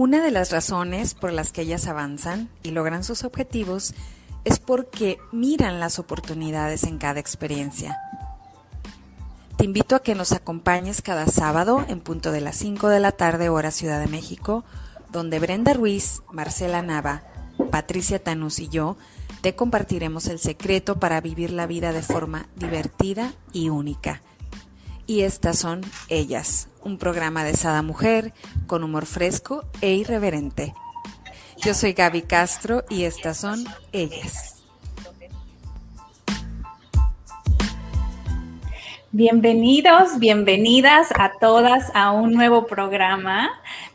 Una de las razones por las que ellas avanzan y logran sus objetivos es porque miran las oportunidades en cada experiencia. Te invito a que nos acompañes cada sábado en punto de las 5 de la tarde hora Ciudad de México, donde Brenda Ruiz, Marcela Nava, Patricia Tanús y yo te compartiremos el secreto para vivir la vida de forma divertida y única. Y estas son ellas, un programa de Sada Mujer con humor fresco e irreverente. Yo soy Gaby Castro y estas son ellas. Bienvenidos, bienvenidas a todas a un nuevo programa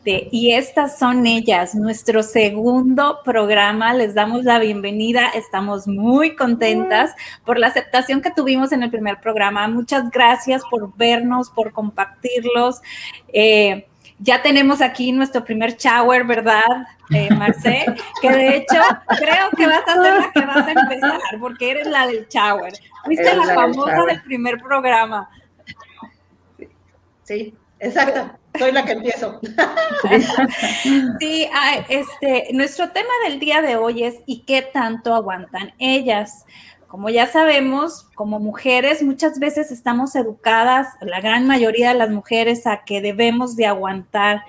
de Y estas son ellas, nuestro segundo programa. Les damos la bienvenida, estamos muy contentas por la aceptación que tuvimos en el primer programa. Muchas gracias por vernos, por compartirlos. Eh, ya tenemos aquí nuestro primer shower, ¿verdad, eh, Marce? Que de hecho creo que vas a ser la que vas a empezar, porque eres la del shower. Fuiste la, famosa del, primer programa. Sí, exacto. Soy la que empiezo. Sí, este, nuestro tema del día de hoy es ¿y qué tanto aguantan ellas? Como ya sabemos, como mujeres muchas veces estamos educadas, la gran mayoría de las mujeres, a que debemos de aguantar.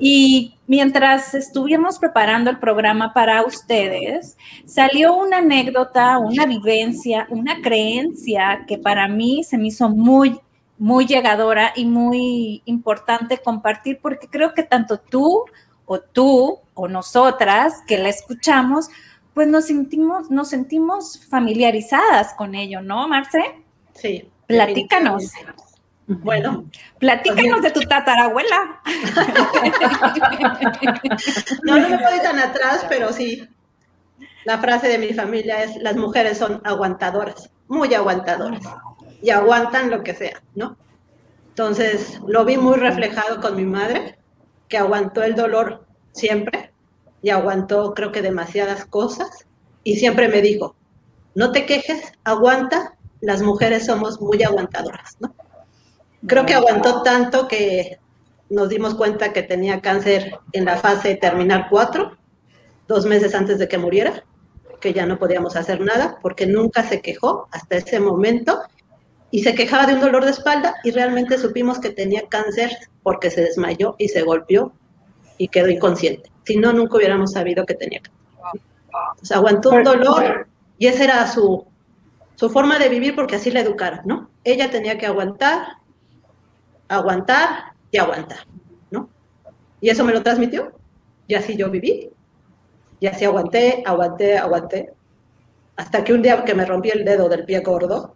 Y mientras estuvimos preparando el programa para ustedes, salió una anécdota, una vivencia, una creencia que para mí se me hizo muy, muy llegadora y muy importante compartir porque creo que tanto tú o tú o nosotras que la escuchamos, pues nos sentimos, nos sentimos familiarizadas con ello, ¿no, Marce? Sí. Platícanos. Bueno. Platícanos de tu tatarabuela. no, no me voy tan atrás, pero sí. La frase de mi familia es, las mujeres son aguantadoras, muy aguantadoras, y aguantan lo que sea, ¿no? Entonces, lo vi muy reflejado con mi madre, que aguantó el dolor siempre, y aguantó creo que demasiadas cosas y siempre me dijo, no te quejes, aguanta, las mujeres somos muy aguantadoras. Creo que aguantó tanto que nos dimos cuenta que tenía cáncer en la fase terminal 4, dos meses antes de que muriera, que ya no podíamos hacer nada porque nunca se quejó hasta ese momento y se quejaba de un dolor de espalda y realmente supimos que tenía cáncer porque se desmayó y se golpeó y quedó inconsciente. Si no, nunca hubiéramos sabido que tenía cáncer. O sea, aguantó un dolor y esa era su, su forma de vivir porque así la educaron, ¿no? Ella tenía que aguantar, aguantar y aguantar, ¿no? Y eso me lo transmitió y así yo viví. Y así aguanté, aguanté, aguanté. Hasta que un día que me rompí el dedo del pie gordo,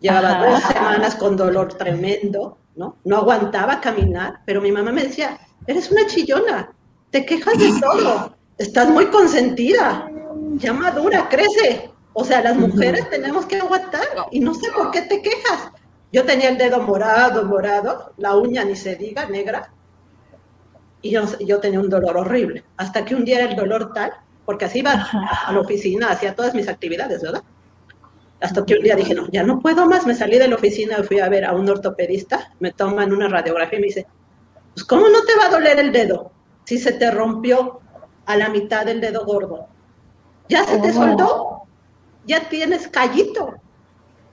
llevaba dos semanas con dolor tremendo, ¿no? No aguantaba caminar, pero mi mamá me decía, eres una chillona, te quejas de todo, estás muy consentida, ya madura, crece. O sea, las mujeres tenemos que aguantar y no sé por qué te quejas. Yo tenía el dedo morado, morado, la uña ni se diga, negra, y yo, yo tenía un dolor horrible. Hasta que un día era el dolor tal, porque así iba a la oficina, hacía todas mis actividades, ¿verdad? Hasta que un día dije, no, ya no puedo más, me salí de la oficina y fui a ver a un ortopedista, me toman una radiografía y me dice, pues ¿cómo no te va a doler el dedo si se te rompió a la mitad del dedo gordo? Ya se te soldó, ya tienes callito,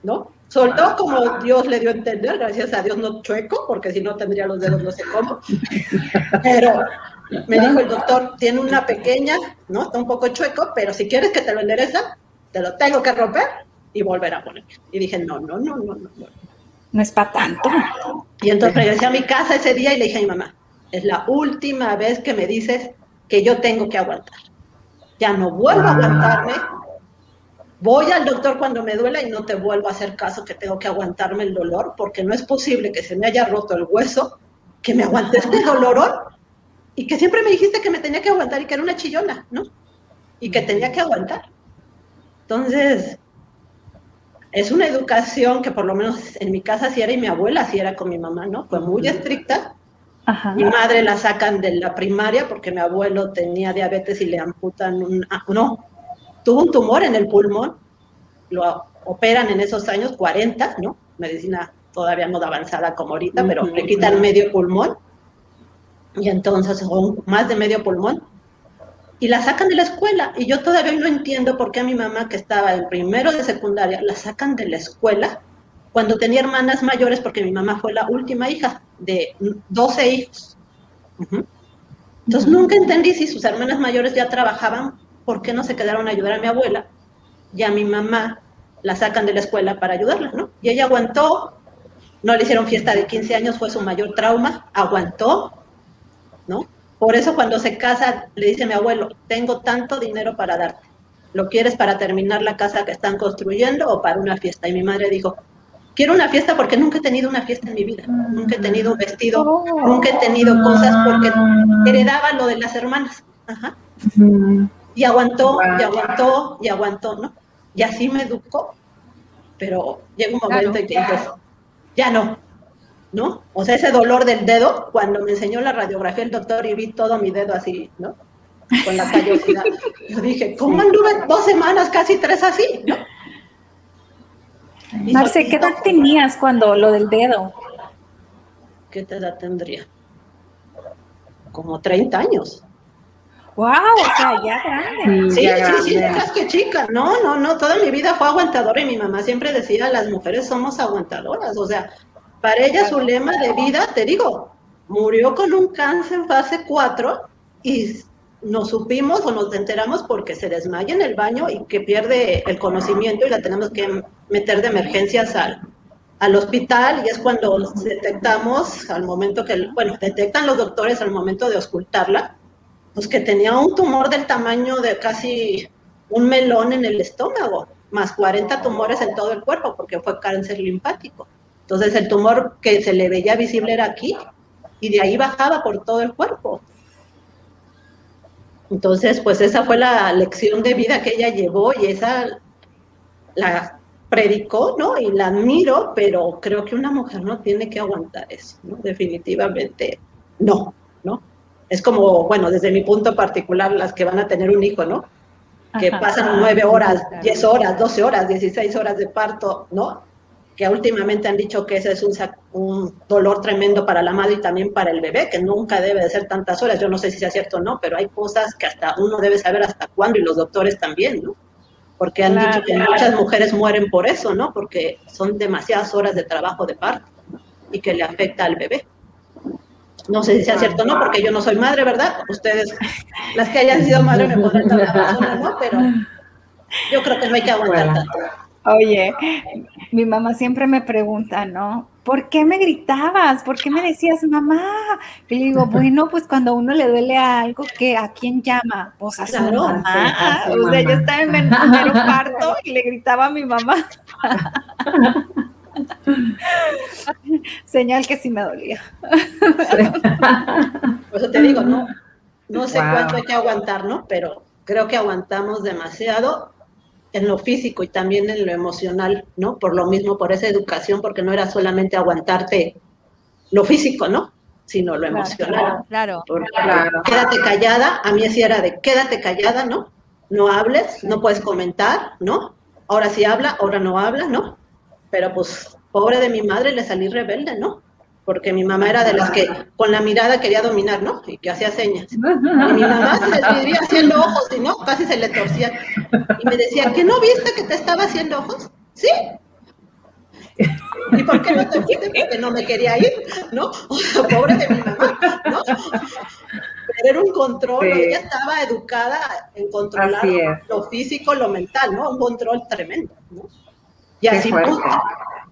¿no? Soldó como Dios le dio a entender, gracias a Dios no chueco, porque si no tendría los dedos no sé cómo. Pero me dijo el doctor, tiene una pequeña, ¿no? Está un poco chueco, pero si quieres que te lo endereza, te lo tengo que romper y volver a poner. Y dije, no, no, no, no, no. No. Es para tanto. Y entonces regresé a mi casa ese día y le dije a mi mamá, es la última vez que me dices que yo tengo que aguantar. Ya no vuelvo a aguantarme. Voy al doctor cuando me duela y no te vuelvo a hacer caso que tengo que aguantarme el dolor, porque no es posible que se me haya roto el hueso, que me aguante este dolor y que siempre me dijiste que me tenía que aguantar y que era una chillona, ¿no? Y que tenía que aguantar. Entonces, es una educación que por lo menos en mi casa sí era y mi abuela sí era con mi mamá, ¿no? Fue muy estricta. Mi madre la sacan de la primaria porque mi abuelo tenía diabetes y le amputan un... Ah, no, tuvo un tumor en el pulmón, lo operan en esos años, 40, ¿no? Medicina todavía no da avanzada como ahorita, pero le quitan medio pulmón. y entonces son más de medio pulmón, y la sacan de la escuela. Y yo todavía no entiendo por qué a mi mamá, que estaba en primero de secundaria, la sacan de la escuela cuando tenía hermanas mayores, porque mi mamá fue la última hija de 12 hijos. Entonces nunca entendí si sus hermanas mayores ya trabajaban, ¿por qué no se quedaron a ayudar a mi abuela? Y a mi mamá la sacan de la escuela para ayudarla, ¿no? Y ella aguantó, no le hicieron fiesta de 15 años, fue su mayor trauma, aguantó, ¿no? Por eso cuando se casa le dice a mi abuelo, tengo tanto dinero para darte. ¿Lo quieres para terminar la casa que están construyendo o para una fiesta? Y mi madre dijo, quiero una fiesta porque nunca he tenido una fiesta en mi vida. Nunca he tenido un vestido, oh. nunca he tenido cosas porque heredaba lo de las hermanas. Y aguantó, y aguantó, y aguantó, ¿no? Y así me educó. Pero llega un momento en que dices, ya no, ¿no? O sea, ese dolor del dedo, cuando me enseñó la radiografía el doctor y vi todo mi dedo así, ¿no? Con la callosidad. Yo dije, ¿cómo anduve dos semanas, casi tres así, ¿no? Marce, ¿qué edad tenías cuando lo del dedo? ¿Qué edad tendría? Como 30 años. ¡Wow! O sea, ya grande. Sí, sí, sí, es que chica. No, no, no. Toda mi vida fue aguantadora y mi mamá siempre decía, las mujeres somos aguantadoras. O sea, para ella su lema de vida, te digo, murió con un cáncer en fase 4 y nos supimos o nos enteramos porque se desmaya en el baño y que pierde el conocimiento y la tenemos que meter de emergencias al, al hospital y es cuando detectamos al momento que, bueno, detectan los doctores al momento de ocultarla, pues que tenía un tumor del tamaño de casi un melón en el estómago, más 40 tumores en todo el cuerpo porque fue cáncer linfático. Entonces el tumor que se le veía visible era aquí y de ahí bajaba por todo el cuerpo. Entonces, pues esa fue la lección de vida que ella llevó y esa la predicó, ¿no? Y la admiro, pero creo que una mujer no tiene que aguantar eso, ¿no? Definitivamente no, ¿no? Es como, bueno, desde mi punto particular, las que van a tener un hijo, ¿no? Que pasan nueve horas, diez horas, doce horas, dieciséis horas de parto, ¿no? Que últimamente han dicho que ese es un, dolor tremendo para la madre y también para el bebé, que nunca debe de ser tantas horas. Yo no sé si sea cierto o no, pero hay cosas que hasta uno debe saber hasta cuándo y los doctores también, ¿no? Porque han dicho que muchas mujeres mueren por eso, ¿no? Porque son demasiadas horas de trabajo de parto y que le afecta al bebé. No sé si sea cierto o no, porque yo no soy madre, ¿verdad? Ustedes, las que hayan sido madres, me podrán dar la razón, ¿no? Pero yo creo que no hay que aguantar tanto. Oye, mi mamá siempre me pregunta, ¿no? ¿Por qué me gritabas? ¿Por qué me decías mamá? Y le digo, bueno, pues cuando a uno le duele algo, ¿qué? ¿A quién llama? Pues a su mamá. o sea, yo estaba en el primer parto y le gritaba a mi mamá. Señal que sí me dolía. Por eso te digo, no, no sé cuánto hay que aguantar, ¿no? Pero creo que aguantamos demasiado en lo físico y también en lo emocional, ¿no? Por lo mismo, por esa educación, porque no era solamente aguantarte lo físico, ¿no? Sino lo emocional. Claro, claro, Quédate callada, a mí así era de quédate callada, ¿no? No hables, no puedes comentar, ¿no? Ahora sí habla, ahora no habla, ¿no? Pero pues, pobre de mi madre, le salí rebelde, ¿no? Porque mi mamá era de las que con la mirada quería dominar, ¿no? Y que hacía señas. Y mi mamá se le vivía haciendo ojos y no, casi se le torcía. Y me decía, ¿que no viste que te estaba haciendo ojos? Sí. ¿Y por qué no te fuiste? Porque no me quería ir, ¿no? pobre de mi mamá, ¿no? Pero era un control, ella estaba educada en controlar lo físico, lo mental, ¿no? Un control tremendo, ¿no? Y así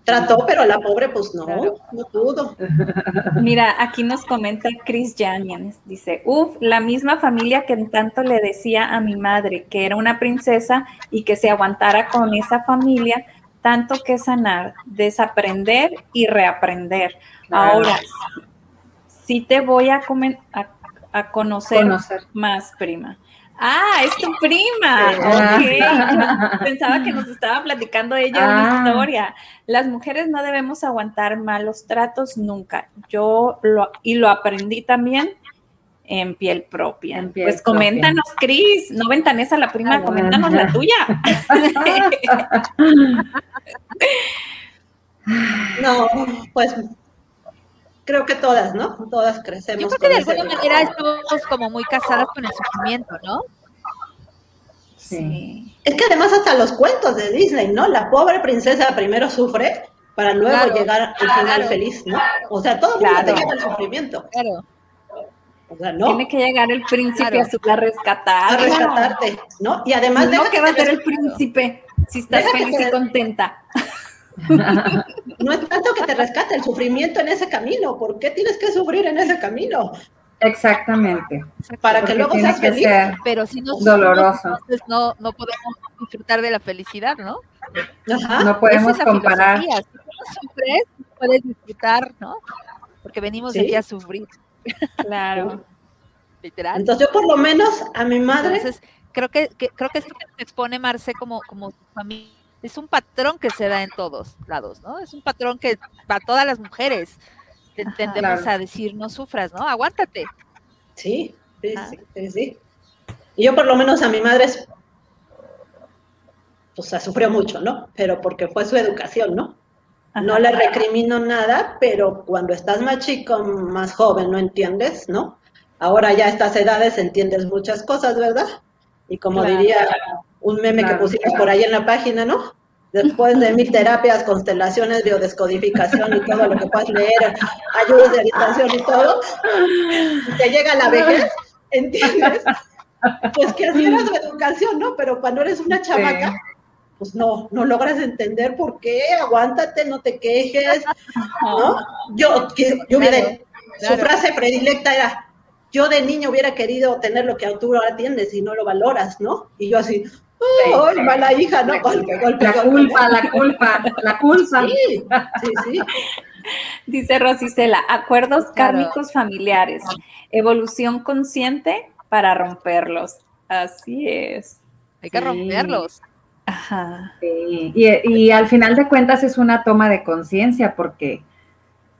trató, pero la pobre pues no, no pudo. Mira, aquí nos comenta Chris Janians, dice, uff, la misma familia que en tanto le decía a mi madre que era una princesa y que se aguantara con esa familia, tanto que sanar, desaprender y reaprender. Ahora, sí te voy a, a, conocer, más, prima. Ah, es tu prima. Ok. Pensaba que nos estaba platicando ella una ah. historia. Las mujeres no debemos aguantar malos tratos nunca. Yo lo, y lo aprendí también en piel propia. pues coméntanos, Cris, no ventanesa la prima, ah, coméntanos la tuya. no, pues creo que todas, ¿no? Todas crecemos. Yo creo que de alguna manera estamos como muy casadas con el sufrimiento, ¿no? Sí. Es que además hasta los cuentos de Disney, ¿no? La pobre princesa primero sufre para luego llegar al final feliz, ¿no? O sea, todo el mundo te lleva el sufrimiento. Claro. O sea, no. Tiene que llegar el príncipe a, rescatar. A rescatarte, ¿no? Y además... No, que va a ser el príncipe si estás feliz y contenta. No es tanto que te rescate el sufrimiento en ese camino. ¿Por qué tienes que sufrir en ese camino? Exactamente. Para que luego seas feliz. Pero si no doloroso. entonces no, no podemos disfrutar de la felicidad, ¿no? No podemos comparar. Si no sufres, puedes disfrutar, ¿no? Porque venimos aquí a sufrir. Claro. Literal. Entonces yo por lo menos a mi madre. Entonces, creo que, creo que esto que se expone Marce como, como familia es un patrón que se da en todos lados, ¿no? Es un patrón que para todas las mujeres tendemos a decir, no sufras, ¿no? Aguántate. Sí, sí, sí, sí, Y yo por lo menos a mi madre, pues sufrió mucho, ¿no? Pero porque fue su educación, ¿no? No le recrimino nada, pero cuando estás más chico, más joven, no entiendes, ¿no? Ahora ya a estas edades entiendes muchas cosas, ¿verdad? Y como diría un meme que pusimos por ahí en la página, ¿no? Después de mil terapias, constelaciones, biodescodificación y todo lo que puedas leer, ayudas de habitación y todo, te llega la vejez, ¿entiendes? Pues que así era su educación, ¿no? Pero cuando eres una chamaca, pues no, no logras entender por qué, aguántate, no te quejes, ¿no? Yo, yo hubiera, su frase predilecta era, yo de niño hubiera querido tener lo que tú ahora tienes y no lo valoras, ¿no? Y yo así, ¡oh, mala hija, no! Golpe, golpe, la culpa, la culpa, la culpa. Sí, sí, sí. Dice Rosicela, acuerdos kármicos familiares, evolución consciente para romperlos. Así es. Hay que romperlos. Ajá. Y, y, al final de cuentas es una toma de conciencia porque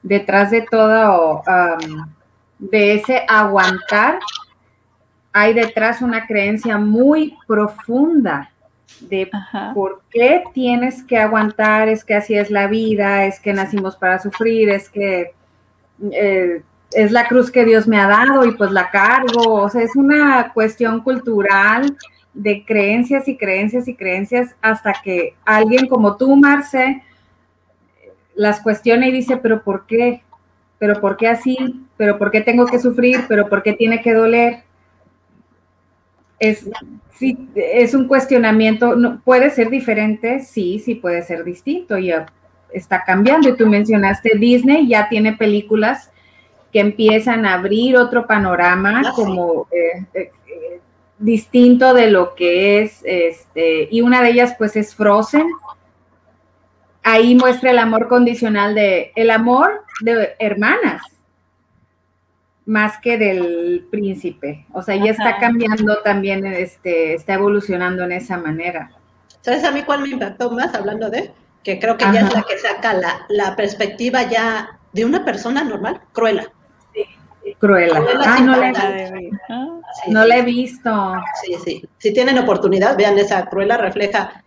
detrás de todo, de ese aguantar, hay detrás una creencia muy profunda de por qué tienes que aguantar, es que así es la vida, es que nacimos para sufrir, es que eh, es la cruz que Dios me ha dado y pues la cargo, o sea, es una cuestión cultural de creencias y creencias y creencias hasta que alguien como tú, Marce, las cuestiona y dice, pero ¿por qué? ¿Pero por qué así? ¿Pero por qué tengo que sufrir? ¿Pero por qué tiene que doler? Es, sí, es un cuestionamiento, no, puede ser diferente, sí, sí puede ser distinto, ya está cambiando. Y tú mencionaste Disney, ya tiene películas que empiezan a abrir otro panorama ah, como eh, eh, distinto de lo que es, este, y una de ellas pues es Frozen. Ahí muestra el amor condicional de, el amor de hermanas, más que del príncipe. O sea, ya está cambiando también, este, está evolucionando en esa manera. ¿Sabes a mí cuál me impactó más hablando de? Que creo que ya es la que saca la, la perspectiva ya de una persona normal, Cruella. Cruella. Ah, no, la, no la he visto. Sí, sí. Si tienen oportunidad, vean esa Cruella, refleja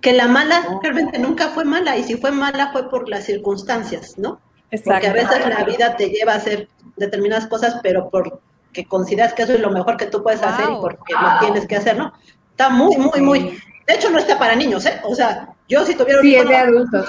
que la mala realmente nunca fue mala, y si fue mala fue por las circunstancias, ¿no? Porque a veces la vida te lleva a hacer determinadas cosas, pero porque consideras que eso es lo mejor que tú puedes hacer y porque lo tienes que hacer, ¿no? Está muy, muy, muy. De hecho, no está para niños, ¿eh? O sea, yo si tuviera un sí, es de adultos.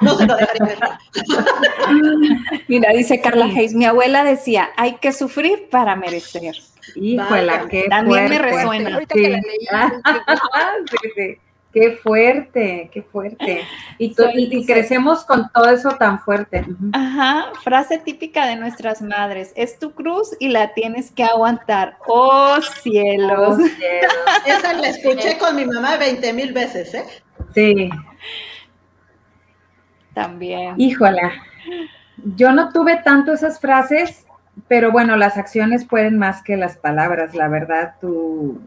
No, se lo dejaría. Mira, dice Carla Hayes, mi abuela decía, hay que sufrir para merecer. Híjole, qué También me resuena. Sí. sí, Qué fuerte, qué fuerte. Y, y, crecemos con todo eso tan fuerte. Ajá, frase típica de nuestras madres, es tu cruz y la tienes que aguantar. ¡Oh, cielos! Oh, cielos. Esa la escuché con mi mamá 20 mil veces, ¿eh? Sí. También. Híjola. Yo no tuve tanto esas frases, pero bueno, las acciones pueden más que las palabras, la verdad. Tú,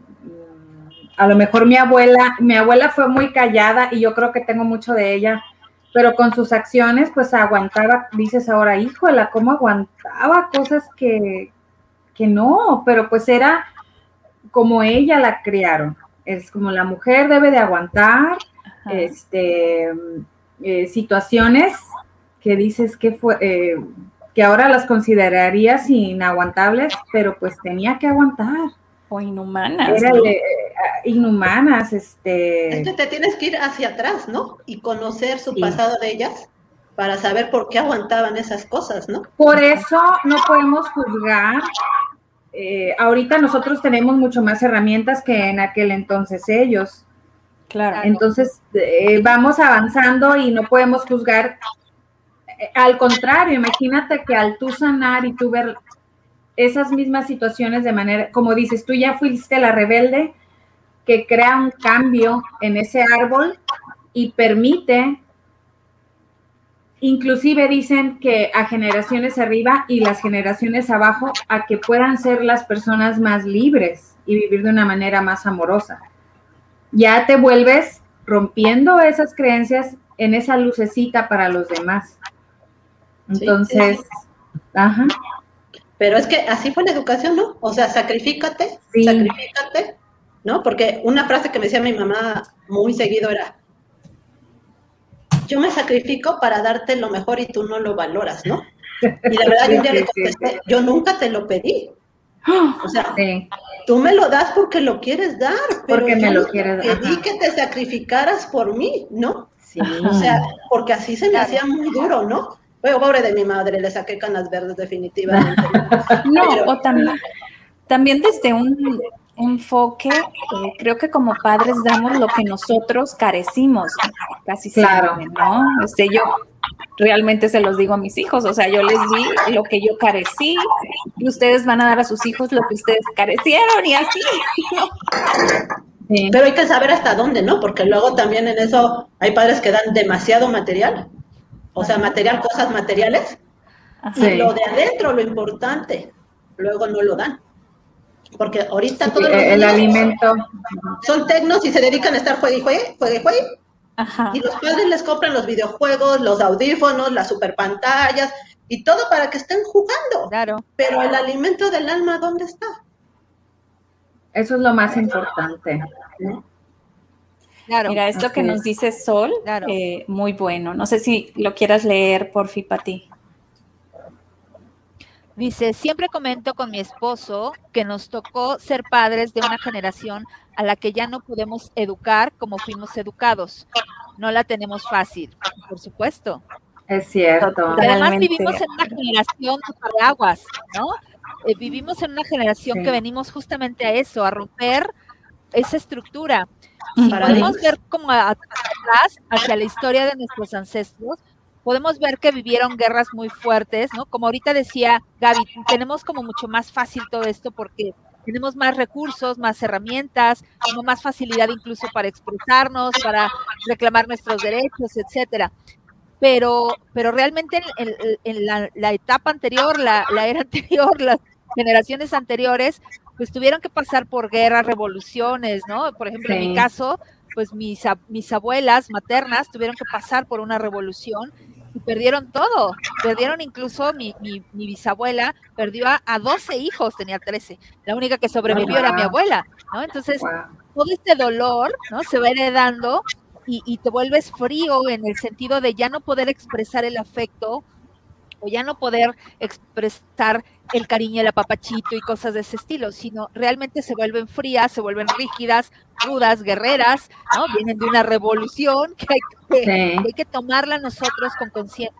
a lo mejor mi abuela, mi abuela fue muy callada y yo creo que tengo mucho de ella, pero con sus acciones, pues aguantaba, dices ahora, híjola, ¿cómo aguantaba cosas que, que no? Pero pues era como ella la criaron. Es como la mujer debe de aguantar, este, eh, situaciones que dices que fue, eh, que ahora las considerarías inaguantables, pero pues tenía que aguantar. O inhumanas. Era inhumanas, este. Es que te tienes que ir hacia atrás, ¿no? Y conocer su pasado de ellas para saber por qué aguantaban esas cosas, ¿no? Por eso no podemos juzgar. Eh, ahorita nosotros tenemos mucho más herramientas que en aquel entonces ellos. Claro. Entonces eh, vamos avanzando y no podemos juzgar. al contrario, imagínate que al tú sanar y tú ver esas mismas situaciones de manera, como dices, tú ya fuiste la rebelde que crea un cambio en ese árbol y permite, inclusive dicen que a generaciones arriba y las generaciones abajo, a que puedan ser las personas más libres y vivir de una manera más amorosa. Ya te vuelves rompiendo esas creencias en esa lucecita para los demás. Entonces, ajá. Pero es que así fue la educación, ¿no? O sea, sacrifícate, sacrifícate, ¿no? Porque una frase que me decía mi mamá muy seguido era, yo me sacrifico para darte lo mejor y tú no lo valoras, ¿no? Y la verdad, yo le contesté, yo nunca te lo pedí. O sea, tú me lo das porque lo quieres dar, pero porque me lo quieres dar. Pedí que te sacrificaras por mí, ¿no? Sí. O sea, porque así se me hacía muy duro, ¿no? Bueno, pobre de mi madre, le saqué canas verdes definitivamente. no, o también, también desde un enfoque, eh, creo que como padres damos lo que nosotros carecimos, casi siempre, ¿no? Este, yo realmente se los digo a mis hijos, o sea, yo les di lo que yo carecí y ustedes van a dar a sus hijos lo que ustedes carecieron y así, ¿no? Pero hay que saber hasta dónde, ¿no? Porque luego también en eso hay padres que dan demasiado material o sea, material, cosas materiales, y lo de adentro, lo importante, luego no lo dan. Porque ahorita todo el alimento son tecnos y se dedican a estar juegue y juegue, juegue y juegue. Y los padres les compran los videojuegos, los audífonos, las superpantallas y todo para que estén jugando. Claro. Pero el alimento del alma, ¿dónde está? Eso es lo más importante. Mira, esto que nos dice Sol, eh, muy bueno. No sé si lo quieras leer, por fin, para ti. Dice, siempre comento con mi esposo que nos tocó ser padres de una generación a la que ya no podemos educar como fuimos educados. No la tenemos fácil, por supuesto. Es cierto. Además vivimos en una generación de aguas, ¿no? Eh, vivimos en una generación que venimos justamente a eso, a romper esa estructura. Si podemos ver como atrás, hacia la historia de nuestros ancestros, podemos ver que vivieron guerras muy fuertes, ¿no? Como ahorita decía Gaby, tenemos como mucho más fácil todo esto porque tenemos más recursos, más herramientas, como más facilidad incluso para expresarnos, para reclamar nuestros derechos, etcétera. Pero, pero realmente en, la, etapa anterior, la, la era anterior, las generaciones anteriores, pues tuvieron que pasar por guerras, revoluciones, ¿no? Por ejemplo, en mi caso, pues mis, mis abuelas maternas tuvieron que pasar por una revolución y perdieron todo. Perdieron incluso mi, mi, bisabuela, perdió a, 12 hijos, tenía 13. La única que sobrevivió era mi abuela, ¿no? Entonces, todo este dolor, ¿no? Se va heredando y, y te vuelves frío en el sentido de ya no poder expresar el afecto o ya no poder expresar el cariño, el apapachito y cosas de ese estilo, sino realmente se vuelven frías, se vuelven rígidas, rudas, guerreras, ¿no? Vienen de una revolución que hay que, tomarla nosotros con conciencia,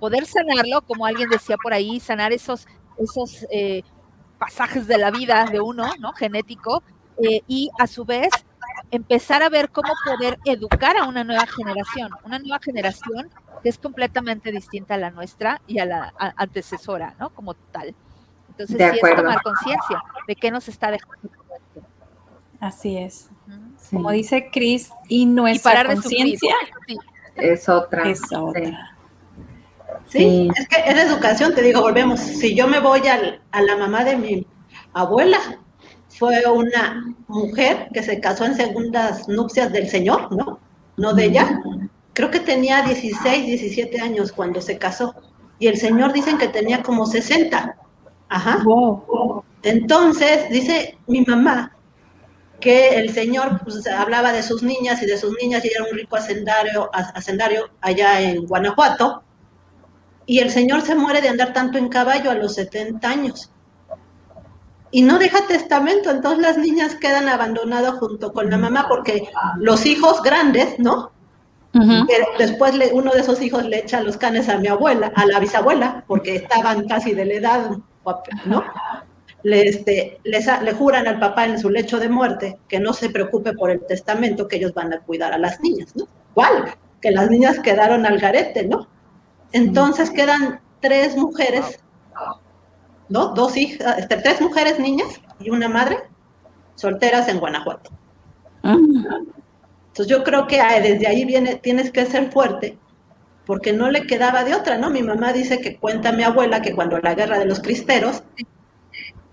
poder sanarlo, como alguien decía por ahí, sanar esos, esos eh, pasajes de la vida de uno, ¿no? Genético, eh, y a su vez empezar a ver cómo poder educar a una nueva generación, una nueva generación que es completamente distinta a la nuestra y a la antecesora, ¿no? Como tal. Entonces, sí es tomar conciencia de qué nos está dejando. Así es. Como dice Cris, y nuestra conciencia es otra. Es otra. Sí. es que en educación, te digo, volvemos. Si yo me voy a la mamá de mi abuela, fue una mujer que se casó en segundas nupcias del Señor, ¿no? No de ella creo que tenía 16, 17 años cuando se casó. Y el señor dicen que tenía como 60. Ajá. Entonces, dice mi mamá que el señor pues, hablaba de sus niñas y de sus niñas y era un rico hacendario, hacendario allá en Guanajuato. y el señor se muere de andar tanto en caballo a los 70 años. Y no deja testamento, entonces las niñas quedan abandonadas junto con la mamá porque los hijos grandes, ¿no? Después uno de esos hijos le echa los canes a mi abuela, a la bisabuela, porque estaban casi de la edad, ¿no? Le, este, le juran al papá en su lecho de muerte que no se preocupe por el testamento, que ellos van a cuidar a las niñas, ¿no? ¿Cuál? Que las niñas quedaron al garete, ¿no? Entonces quedan tres mujeres, ¿no? Dos hijas, este, tres mujeres niñas y una madre solteras en Guanajuato. Ah. Entonces yo creo que desde ahí viene, tienes que ser fuerte, porque no le quedaba de otra, ¿no? Mi mamá dice que cuenta mi abuela que cuando la guerra de los cristeros,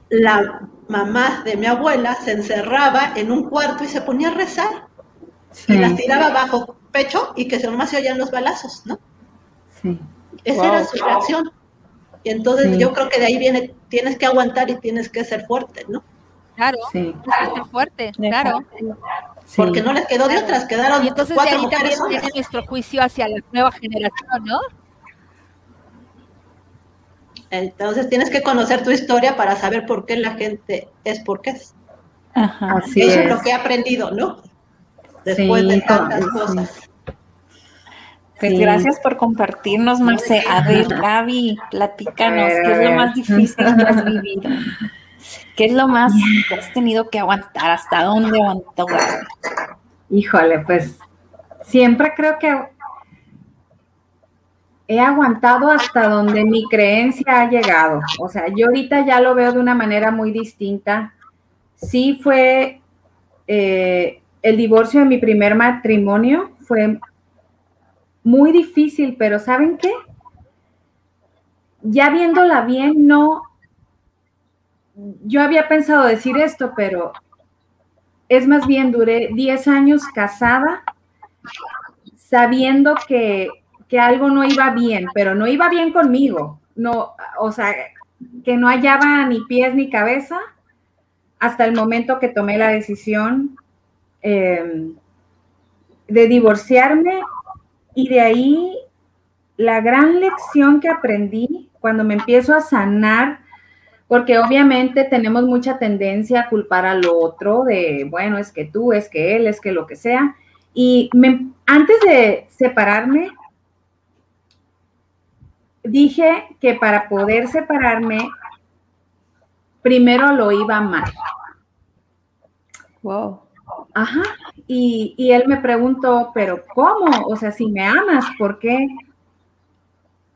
la mamá de mi abuela se encerraba en un cuarto y se ponía a rezar. Y las tiraba bajo pecho y que nomás se oían los balazos, ¿no? Sí. Esa era su reacción. Y entonces yo creo que de ahí viene, tienes que aguantar y tienes que ser fuerte, ¿no? Claro, sí. tienes que ser fuerte, claro. Porque no les quedó de otras, quedaron y entonces cuatro de ahí también viene nuestro juicio hacia la nueva generación, ¿no? Entonces tienes que conocer tu historia para saber por qué la gente es porque es. Ajá, Eso es. lo que he aprendido, ¿no? Después de tantas cosas. Pues gracias por compartirnos, Marce. A ver, Gaby, platícanos, ¿qué es lo más difícil que has vivido? ¿Qué es lo más que has tenido que aguantar? ¿Hasta dónde aguantó? Híjole, pues siempre creo que he aguantado hasta donde mi creencia ha llegado. O sea, yo ahorita ya lo veo de una manera muy distinta. Sí fue eh, el divorcio de mi primer matrimonio, fue muy difícil, pero ¿saben qué? Ya viéndola bien, no, yo había pensado decir esto, pero es más bien, duré 10 años casada sabiendo que, algo no iba bien, pero no iba bien conmigo. No, o sea, que no hallaba ni pies ni cabeza hasta el momento que tomé la decisión em, de divorciarme y de ahí la gran lección que aprendí cuando me empiezo a sanar porque obviamente tenemos mucha tendencia a culpar al otro de, bueno, es que tú, es que él, es que lo que sea. Y antes de separarme, dije que para poder separarme, primero lo iba amar. Wow. Ajá. Y, y, él me preguntó, pero ¿cómo? O sea, si me amas, ¿por qué?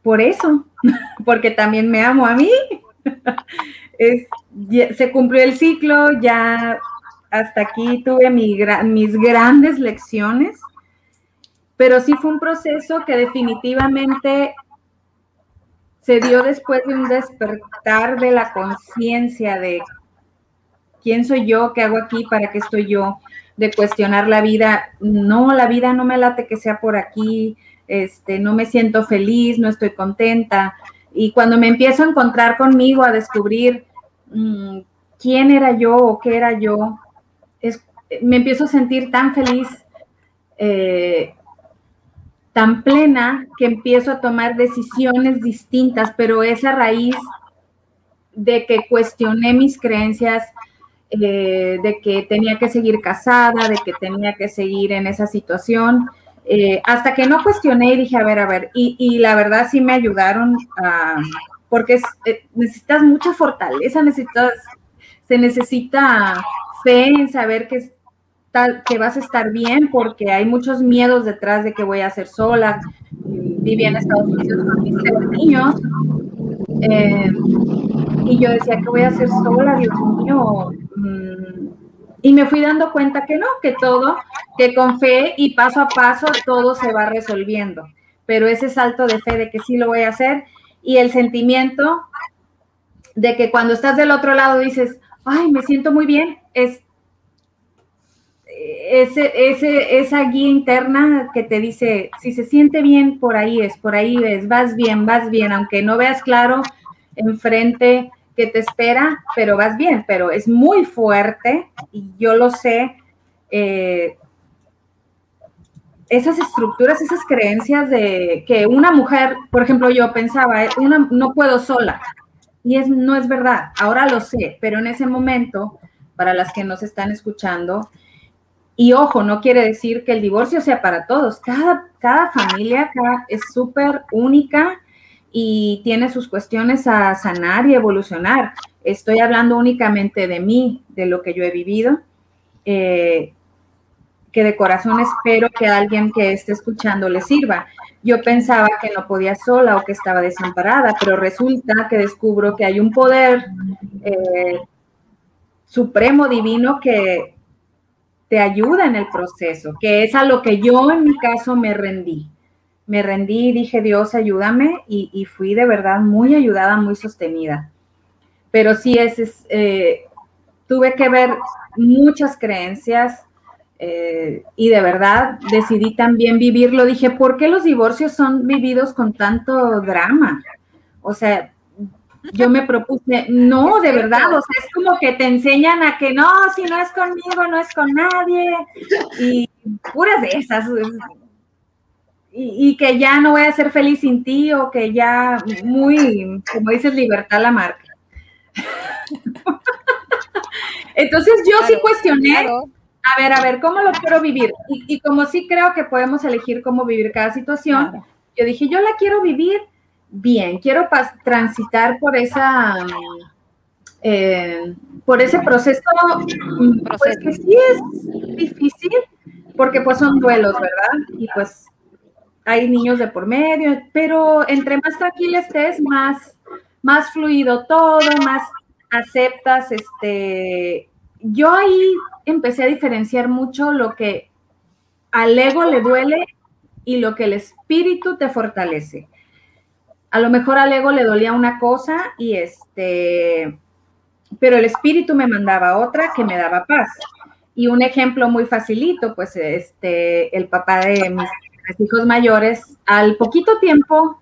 Por eso, porque también me amo a mí. se cumplió el ciclo, ya hasta aquí tuve mis grandes lecciones, pero sí fue un proceso que definitivamente se dio después de un despertar de la conciencia de quién soy yo, qué hago aquí, para qué estoy yo, de cuestionar la vida. No, la vida no me late que sea por aquí, este, no me siento feliz, no estoy contenta. Y cuando me empiezo a encontrar conmigo, a descubrir mm, quién era yo o qué era yo, es, me empiezo a sentir tan feliz, eh, tan plena, que empiezo a tomar decisiones distintas, pero es a raíz de que cuestioné mis creencias, eh, de que tenía que seguir casada, de que tenía que seguir en esa situación eh, hasta que no cuestioné y dije, a ver, a ver, y, la verdad sí me ayudaron porque eh, necesitas mucha fortaleza, necesitas, se necesita fe en saber que, que vas a estar bien, porque hay muchos miedos detrás de que voy a ser sola. Viví en Estados Unidos con mis tres niños. Y yo decía que voy a ser sola, Dios mío. Mm, y me fui dando cuenta que no, que todo, que con fe y paso a paso todo se va resolviendo. Pero ese salto de fe de que sí lo voy a hacer y el sentimiento de que cuando estás del otro lado dices, ay, me siento muy bien, es ese, ese, esa guía interna que te dice, si se siente bien, por ahí es, por ahí es, vas bien, vas bien, aunque no veas claro enfrente que te espera, pero vas bien, pero es muy fuerte y yo lo sé. Eh, esas estructuras, esas creencias de que una mujer, por ejemplo, yo pensaba, eh, una, no puedo sola. Y es, no es verdad, ahora lo sé, pero en ese momento, para las que nos están escuchando, y ojo, no quiere decir que el divorcio sea para todos, cada, cada familia es súper única y tiene sus cuestiones a sanar y evolucionar. Estoy hablando únicamente de mí, de lo que yo he vivido. Eh, que de corazón espero que alguien que esté escuchando le sirva. Yo pensaba que no podía sola o que estaba desamparada, pero resulta que descubro que hay un poder eh, supremo divino que te ayuda en el proceso, que es a lo que yo en mi caso me rendí. Me rendí y dije, Dios, ayúdame, y, fui de verdad muy ayudada, muy sostenida. Pero sí, es, eh, tuve que ver muchas creencias, eh, y de verdad decidí también vivirlo. Dije, ¿por qué los divorcios son vividos con tanto drama? O sea, yo me propuse, no, de verdad, o sea, es como que te enseñan a que no, si no es conmigo, no es con nadie, y puras de esas. Y, y que ya no voy a ser feliz sin ti, o que ya muy, como dices, libertad la marca. Entonces yo sí cuestioné a ver, a ver, ¿cómo lo quiero vivir? Y, como sí creo que podemos elegir cómo vivir cada situación, yo dije, yo la quiero vivir bien, quiero transitar por esa... Eh, por ese proceso, mm, pues que sí es difícil, porque pues son duelos, ¿verdad? Y pues hay niños de por medio, pero entre más tranquila estés, más, más fluido todo, más aceptas, este, yo ahí empecé a diferenciar mucho lo que al ego le duele y lo que el espíritu te fortalece. A lo mejor al ego le dolía una cosa y este, pero el espíritu me mandaba otra que me daba paz. Y un ejemplo muy facilito, pues este, el papá de mis, mis hijos mayores, al poquito tiempo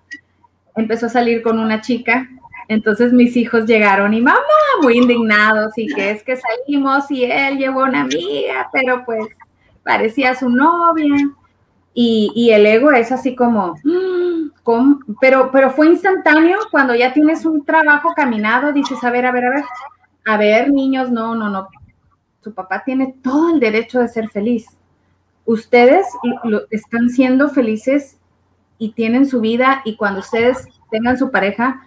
empezó a salir con una chica. Entonces mis hijos llegaron y mamá, muy indignados, y que es que salimos y él llevó una amiga, pero pues parecía su novia. Y, el ego es así como, mm, pero, pero fue instantáneo cuando ya tienes un trabajo caminado, dices, a ver, a ver, a ver, a ver, niños, no, no, no, su papá tiene todo el derecho de ser feliz. Ustedes están siendo felices y tienen su vida y cuando ustedes tengan su pareja,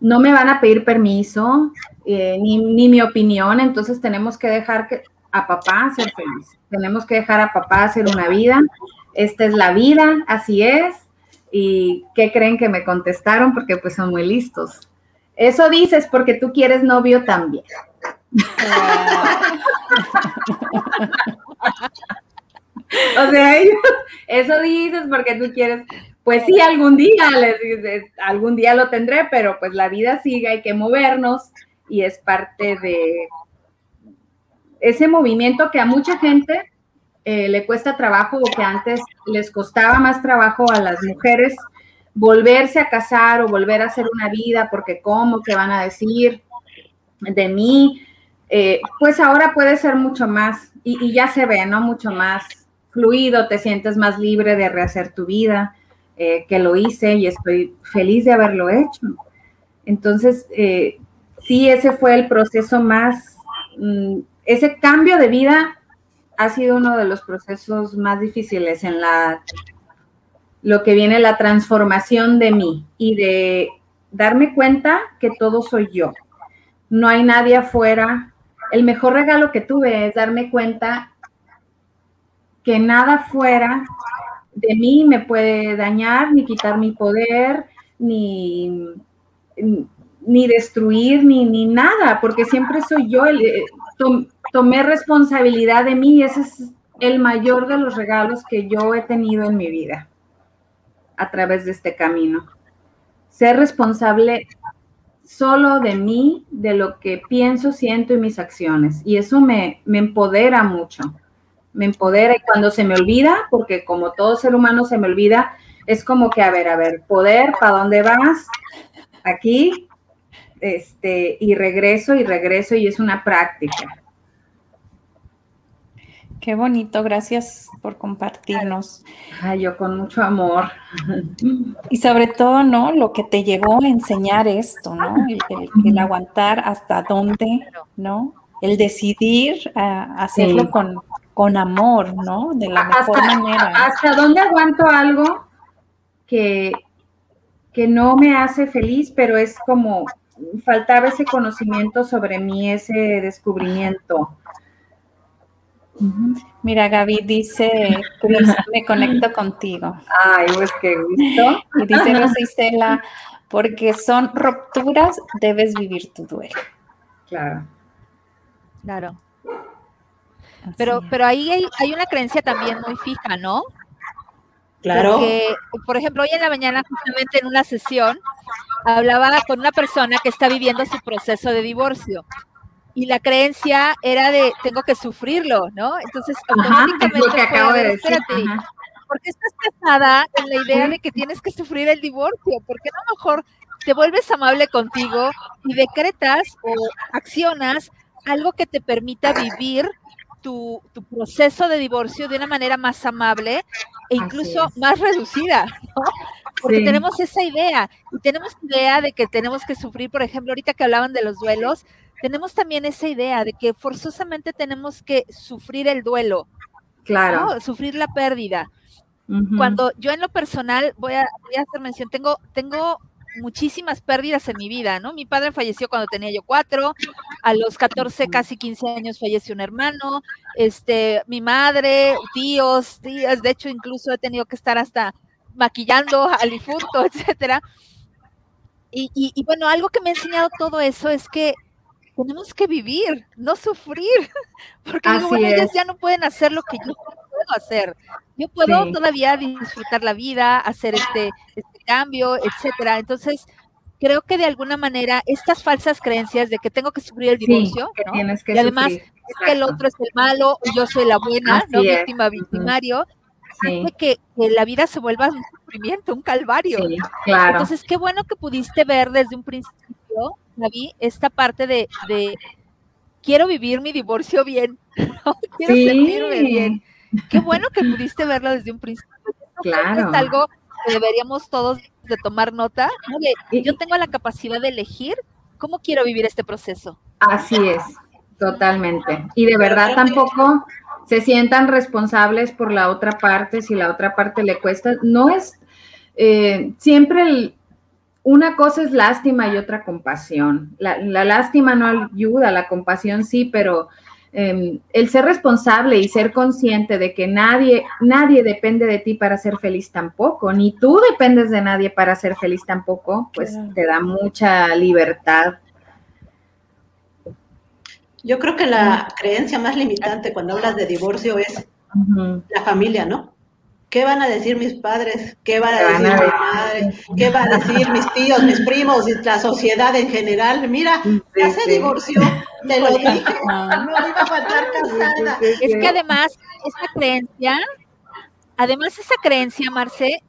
no me van a pedir permiso, eh, ni, mi opinión, entonces tenemos que dejar que, a papá ser feliz, tenemos que dejar a papá hacer una vida, esta es la vida, así es, y ¿qué creen que me contestaron? Porque pues son muy listos. Eso dices porque tú quieres novio también. o sea, eso dices porque tú quieres pues sí, algún día, algún día lo tendré, pero pues la vida sigue, hay que movernos y es parte de ese movimiento que a mucha gente eh, le cuesta trabajo o que antes les costaba más trabajo a las mujeres volverse a casar o volver a hacer una vida porque cómo, qué van a decir de mí, eh, pues ahora puede ser mucho más y ya se ve, ¿no? Mucho más fluido, te sientes más libre de rehacer tu vida. Eh, que lo hice y estoy feliz de haberlo hecho. Entonces, eh, sí, ese fue el proceso más, mm, ese cambio de vida ha sido uno de los procesos más difíciles en la, lo que viene la transformación de mí y de darme cuenta que todo soy yo. No hay nadie afuera. El mejor regalo que tuve es darme cuenta que nada fuera de mí me puede dañar, ni quitar mi poder, ni, ni destruir, ni, ni nada, porque siempre soy yo. El, eh, tomé responsabilidad de mí y ese es el mayor de los regalos que yo he tenido en mi vida a través de este camino. Ser responsable solo de mí, de lo que pienso, siento y mis acciones. Y eso me, me empodera mucho me empodera y cuando se me olvida, porque como todo ser humano se me olvida, es como que, a ver, a ver, poder, ¿para dónde vas? Aquí, este, y regreso y regreso y es una práctica. Qué bonito, gracias por compartirnos. Ay, yo con mucho amor. Y sobre todo, ¿no? Lo que te llevó a enseñar esto, ¿no? El, aguantar hasta dónde, ¿no? El decidir a hacerlo con, con amor, ¿no? De la mejor manera. ¿Hasta dónde aguanto algo que, que no me hace feliz, pero es como faltaba ese conocimiento sobre mí, ese descubrimiento? Mira, Gaby dice, me conecto contigo. Ay, pues qué gusto. Y dice Rosa Isela, porque son rupturas, debes vivir tu duelo. Claro. Claro. Pero, pero ahí hay, hay, una creencia también muy fija, ¿no? Claro. Porque, por ejemplo, hoy en la mañana, justamente en una sesión, hablaba con una persona que está viviendo su proceso de divorcio y la creencia era de tengo que sufrirlo, ¿no? Entonces automáticamente lo que acabo de decir. ¿por qué estás casada en la idea de que tienes que sufrir el divorcio? ¿Por qué no mejor te vuelves amable contigo y decretas o accionas algo que te permita vivir tu, tu, proceso de divorcio de una manera más amable e incluso más reducida, ¿no? Porque tenemos esa idea y tenemos idea de que tenemos que sufrir, por ejemplo, ahorita que hablaban de los duelos, tenemos también esa idea de que forzosamente tenemos que sufrir el duelo. Claro. Sufrir la pérdida. Cuando yo en lo personal voy a, hacer mención, tengo, tengo muchísimas pérdidas en mi vida, ¿no? Mi padre falleció cuando tenía yo cuatro, a los 14, casi 15 años falleció un hermano, este, mi madre, tíos, tías, de hecho incluso he tenido que estar hasta maquillando al difunto, etcétera. Y, y, y bueno, algo que me ha enseñado todo eso es que tenemos que vivir, no sufrir, porque digo, bueno, ellos ya no pueden hacer lo que yo puedo hacer. Yo puedo todavía disfrutar la vida, hacer este, este cambio, etcétera. Entonces, creo que de alguna manera estas falsas creencias de que tengo que sufrir el divorcio, ¿no? y además es que el otro es el malo y yo soy la buena, no víctima, victimario, hace que, que, la vida se vuelva un sufrimiento, un calvario. claro. Entonces, qué bueno que pudiste ver desde un principio David, esta parte de, quiero vivir mi divorcio bien, quiero sentirme bien. Qué bueno que pudiste verlo desde un principio. Claro. Es algo que deberíamos todos de tomar nota. yo tengo la capacidad de elegir cómo quiero vivir este proceso. Así es, totalmente. Y de verdad tampoco se sientan responsables por la otra parte si la otra parte le cuesta. No es eh, siempre el, una cosa es lástima y otra compasión. La, lástima no ayuda, la compasión sí, pero em, el ser responsable y ser consciente de que nadie, nadie depende de ti para ser feliz tampoco, ni tú dependes de nadie para ser feliz tampoco, pues te da mucha libertad. Yo creo que la creencia más limitante cuando hablas de divorcio es la familia, ¿no? ¿Qué van a decir mis padres? ¿Qué van a decir mi madre? ¿Qué van a decir mis tíos, mis primos y la sociedad en general? Mira, ya se divorció, te lo dije, no iba a faltar casada. Es que además, esa creencia, además esa creencia, Marce,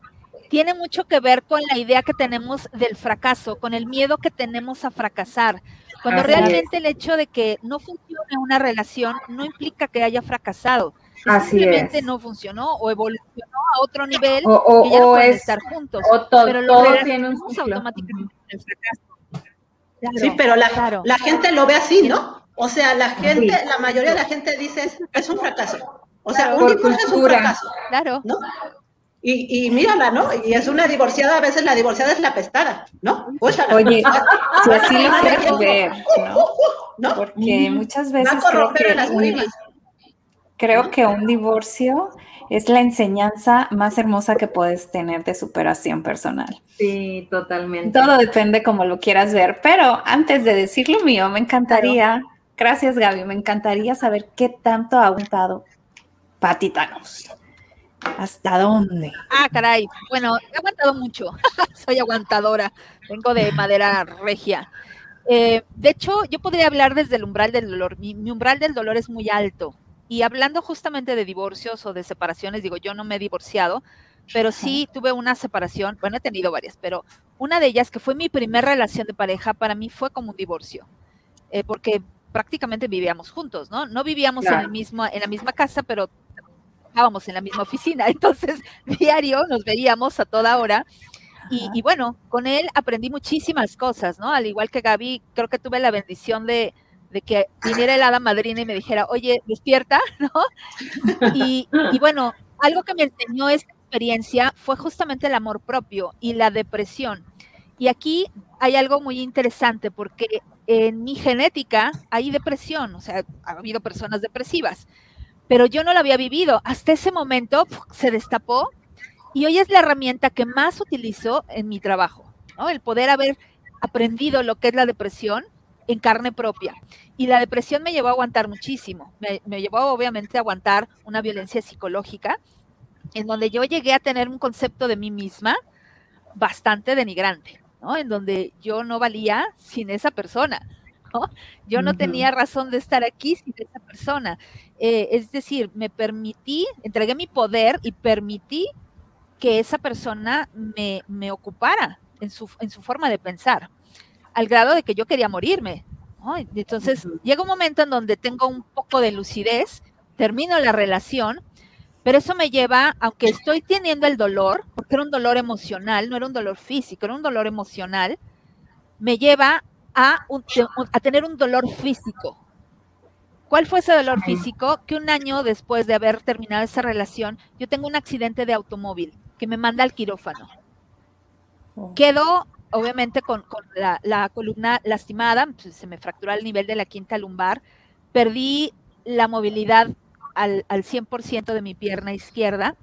tiene mucho que ver con la idea que tenemos del fracaso, con el miedo que tenemos a fracasar. Cuando realmente el hecho de que no funcione una relación no implica que haya fracasado simplemente no funcionó o evolucionó a otro nivel o, ya no pueden estar juntos. O pero todo tiene un automáticamente el fracaso. sí, pero la, la gente lo ve así, ¿no? O sea, la gente, la mayoría de la gente dice es un fracaso. O sea, un divorcio es un fracaso. Claro. ¿no? Y, y, mírala, ¿no? Y es una divorciada, a veces la divorciada es la pestada, ¿no? Oye, si así lo quieres ver, ¿no? Porque muchas veces creo que creo que un divorcio es la enseñanza más hermosa que puedes tener de superación personal. Sí, totalmente. Todo depende como lo quieras ver, pero antes de decir lo mío, me encantaría, gracias Gaby, me encantaría saber qué tanto ha aguantado Pati ¿Hasta dónde? Ah, caray. Bueno, he aguantado mucho. Soy aguantadora. Vengo de madera regia. Eh, de hecho, yo podría hablar desde el umbral del dolor. mi umbral del dolor es muy alto. Y hablando justamente de divorcios o de separaciones, digo, yo no me he divorciado, pero sí tuve una separación, bueno, he tenido varias, pero una de ellas que fue mi primera relación de pareja, para mí fue como un divorcio, eh, porque prácticamente vivíamos juntos, ¿no? No vivíamos en, el mismo, en la misma casa, pero estábamos en la misma oficina, entonces diario nos veíamos a toda hora. Y, bueno, con él aprendí muchísimas cosas, ¿no? Al igual que Gaby, creo que tuve la bendición de, que viniera el hada madrina y me dijera, oye, despierta, ¿no? Y, y bueno, algo que me enseñó esta experiencia fue justamente el amor propio y la depresión. Y aquí hay algo muy interesante porque en mi genética hay depresión, o sea, ha habido personas depresivas, pero yo no la había vivido. Hasta ese momento se destapó y hoy es la herramienta que más utilizo en mi trabajo, ¿no? El poder haber aprendido lo que es la depresión en carne propia. Y la depresión me llevó a aguantar muchísimo. Me, me llevó obviamente a aguantar una violencia psicológica en donde yo llegué a tener un concepto de mí misma bastante denigrante. En donde yo no valía sin esa persona, Yo no tenía razón de estar aquí sin esa persona. Eh, es decir, me permití, entregué mi poder y permití que esa persona me, ocupara en su, en su, forma de pensar, al grado de que yo quería morirme. Entonces, llega un momento en donde tengo un poco de lucidez, termino la relación pero eso me lleva, aunque estoy teniendo el dolor, porque era un dolor emocional, no era un dolor físico, era un dolor emocional, me lleva a, a tener un dolor físico. ¿Cuál fue ese dolor físico? Que un año después de haber terminado esa relación, yo tengo un accidente de automóvil que me manda al quirófano. Oh. Quedo, obviamente, con, la, la, columna lastimada, pues, se me fracturó el nivel de la quinta lumbar, perdí la movilidad al, 100% de mi pierna izquierda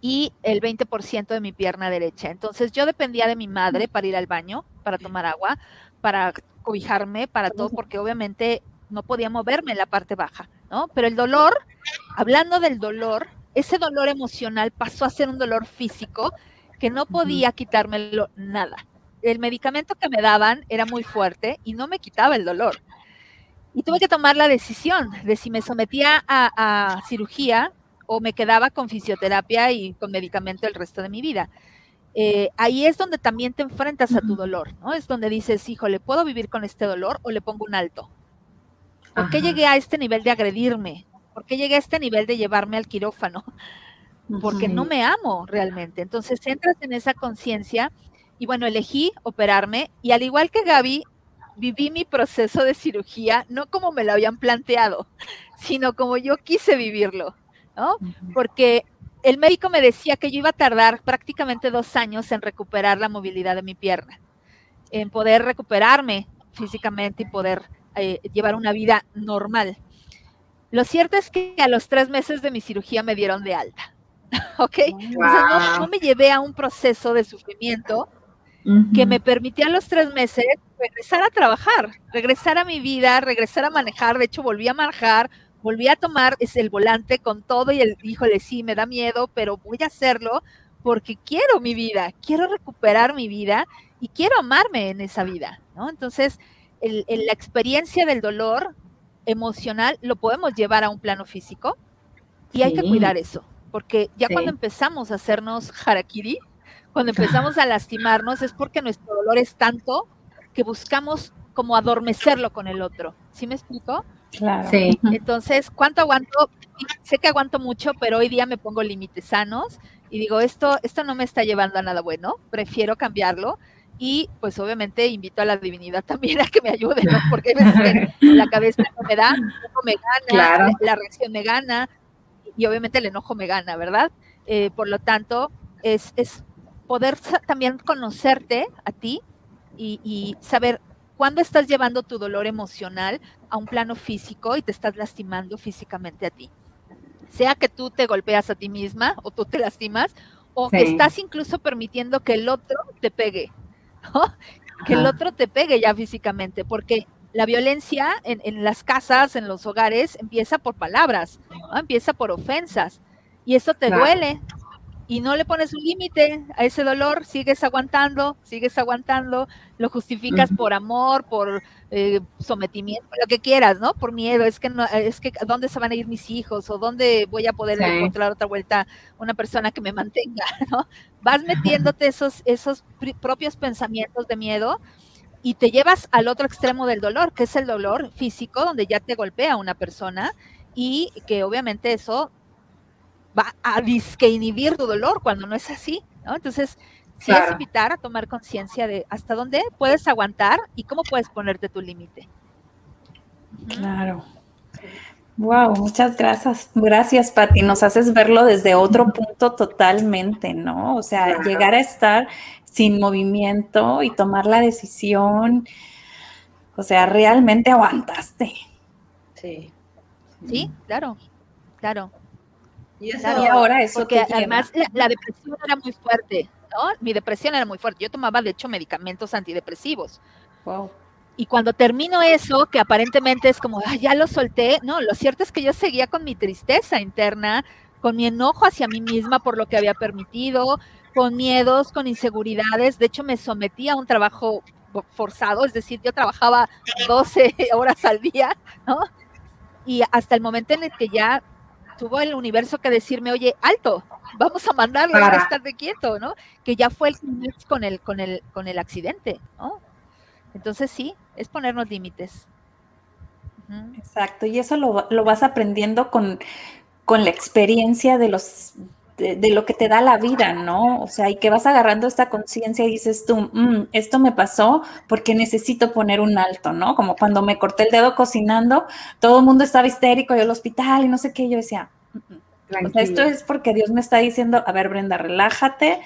y el 20% de mi pierna derecha. Entonces yo dependía de mi madre para ir al baño, para tomar agua, para cobijarme, para todo, porque obviamente no podía moverme en la parte baja, ¿no? Pero el dolor, hablando del dolor, ese dolor emocional pasó a ser un dolor físico que no podía quitármelo nada. El medicamento que me daban era muy fuerte y no me quitaba el dolor. Y tuve que tomar la decisión de si me sometía a, cirugía o me quedaba con fisioterapia y con medicamento el resto de mi vida. Eh, ahí es donde también te enfrentas a tu dolor, ¿no? Es donde dices, híjole, ¿puedo vivir con este dolor o le pongo un alto? ¿Por qué llegué a este nivel de agredirme? ¿Por qué llegué a este nivel de llevarme al quirófano? Porque no me amo realmente. Entonces entras en esa conciencia y bueno, elegí operarme y al igual que Gaby, viví mi proceso de cirugía no como me lo habían planteado, sino como yo quise vivirlo, ¿no? Porque el médico me decía que yo iba a tardar prácticamente dos años en recuperar la movilidad de mi pierna, en poder recuperarme físicamente y poder eh, llevar una vida normal. Lo cierto es que a los tres meses de mi cirugía me dieron de alta, ¿ok? Entonces no me llevé a un proceso de sufrimiento, que me permitía a los tres meses regresar a trabajar, regresar a mi vida, regresar a manejar. De hecho, volví a manejar, volví a tomar es el volante con todo y el, híjole, sí, me da miedo, pero voy a hacerlo porque quiero mi vida, quiero recuperar mi vida y quiero amarme en esa vida, ¿no? Entonces, la experiencia del dolor emocional lo podemos llevar a un plano físico y hay que cuidar eso, porque ya cuando empezamos a hacernos harakiri, cuando empezamos a lastimarnos es porque nuestro dolor es tanto que buscamos como adormecerlo con el otro. ¿Sí me explico? Claro. Sí. Entonces, ¿cuánto aguanto? Sé que aguanto mucho, pero hoy día me pongo límites sanos y digo, esto, esto no me está llevando a nada bueno, prefiero cambiarlo. Y pues obviamente invito a la divinidad también a que me ayude, ¿no? Porque la cabeza no me da, el me gana, la, reacción me gana y obviamente el enojo me gana, ¿verdad? Eh, por lo tanto, es, es poder también conocerte a ti y, saber cuándo estás llevando tu dolor emocional a un plano físico y te estás lastimando físicamente a ti. Sea que tú te golpeas a ti misma o tú te lastimas, o estás incluso permitiendo que el otro te pegue, que el otro te pegue ya físicamente, porque la violencia en, las casas, en los hogares, empieza por palabras, empieza por ofensas, y eso te duele, y no le pones un límite a ese dolor, sigues aguantando, sigues aguantando, lo justificas por amor, por eh, sometimiento, lo que quieras, ¿no? Por miedo, es que no, es que dónde se van a ir mis hijos o dónde voy a poder encontrar otra vuelta una persona que me mantenga, ¿no? Vas metiéndote esos, esos propios pensamientos de miedo y te llevas al otro extremo del dolor, que es el dolor físico, donde ya te golpea una persona y que obviamente eso va a disque inhibir tu dolor cuando no es así, ¿no? Entonces, sí es invitar a tomar conciencia de hasta dónde puedes aguantar y cómo puedes ponerte tu límite. Claro. Wow, muchas gracias. Gracias, Patti. Nos haces verlo desde otro punto totalmente, ¿no? O sea, llegar a estar sin movimiento y tomar la decisión. O sea, realmente aguantaste. Sí. Sí, claro, claro. Y, ahora eso Porque además la, depresión era muy fuerte, ¿no? Mi depresión era muy fuerte. Yo tomaba, de hecho, medicamentos antidepresivos. Wow. Y cuando termino eso, que aparentemente es como, ya lo solté, no, lo cierto es que yo seguía con mi tristeza interna, con mi enojo hacia mí misma por lo que había permitido, con miedos, con inseguridades. De hecho, me sometí a un trabajo forzado, es decir, yo trabajaba 12 horas al día, ¿no? Y hasta el momento en el que ya tuvo el universo que decirme, oye, alto, vamos a mandarlo, a estar de quieto, ¿no? Que ya fue el con el, con el, con el accidente, ¿no? Entonces sí, es ponernos límites. Exacto, y eso lo, vas aprendiendo con, con, la experiencia de los de, lo que te da la vida, ¿no? O sea, y que vas agarrando esta conciencia y dices tú, mm, esto me pasó porque necesito poner un alto, ¿no? Como cuando me corté el dedo cocinando, todo el mundo estaba histérico y el hospital y no sé qué, yo decía, mm, mm". o sea, esto es porque Dios me está diciendo, a ver, Brenda, relájate,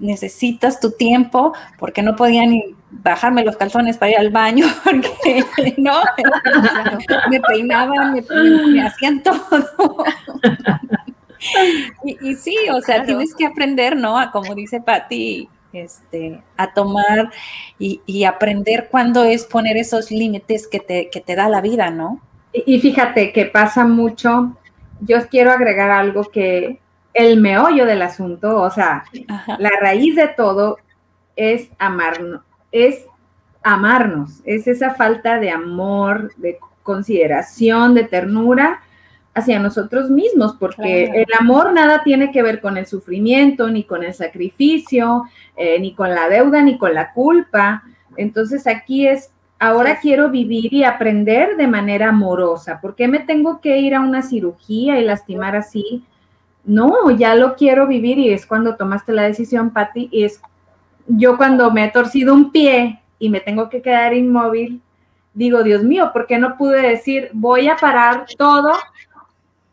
necesitas tu tiempo, porque no podía ni bajarme los calzones para ir al baño, porque no, me peinaban, me, hacían todo. Y, sí, o sea, tienes que aprender, ¿no? A como dice Patti, este, a tomar y, aprender cuándo es poner esos límites que te, que te da la vida, ¿no? Y, y fíjate que pasa mucho, yo quiero agregar algo que el meollo del asunto, o sea, la raíz de todo es amarnos, es amarnos, es esa falta de amor, de consideración, de ternura hacia nosotros mismos, porque el amor nada tiene que ver con el sufrimiento, ni con el sacrificio, eh, ni con la deuda, ni con la culpa. Entonces aquí es, ahora quiero vivir y aprender de manera amorosa. ¿Por qué me tengo que ir a una cirugía y lastimar así? no, ya lo quiero vivir y es cuando tomaste la decisión, Patti, y es yo cuando me he torcido un pie y me tengo que quedar inmóvil, digo, Dios mío, ¿por qué no pude decir, voy a parar todo,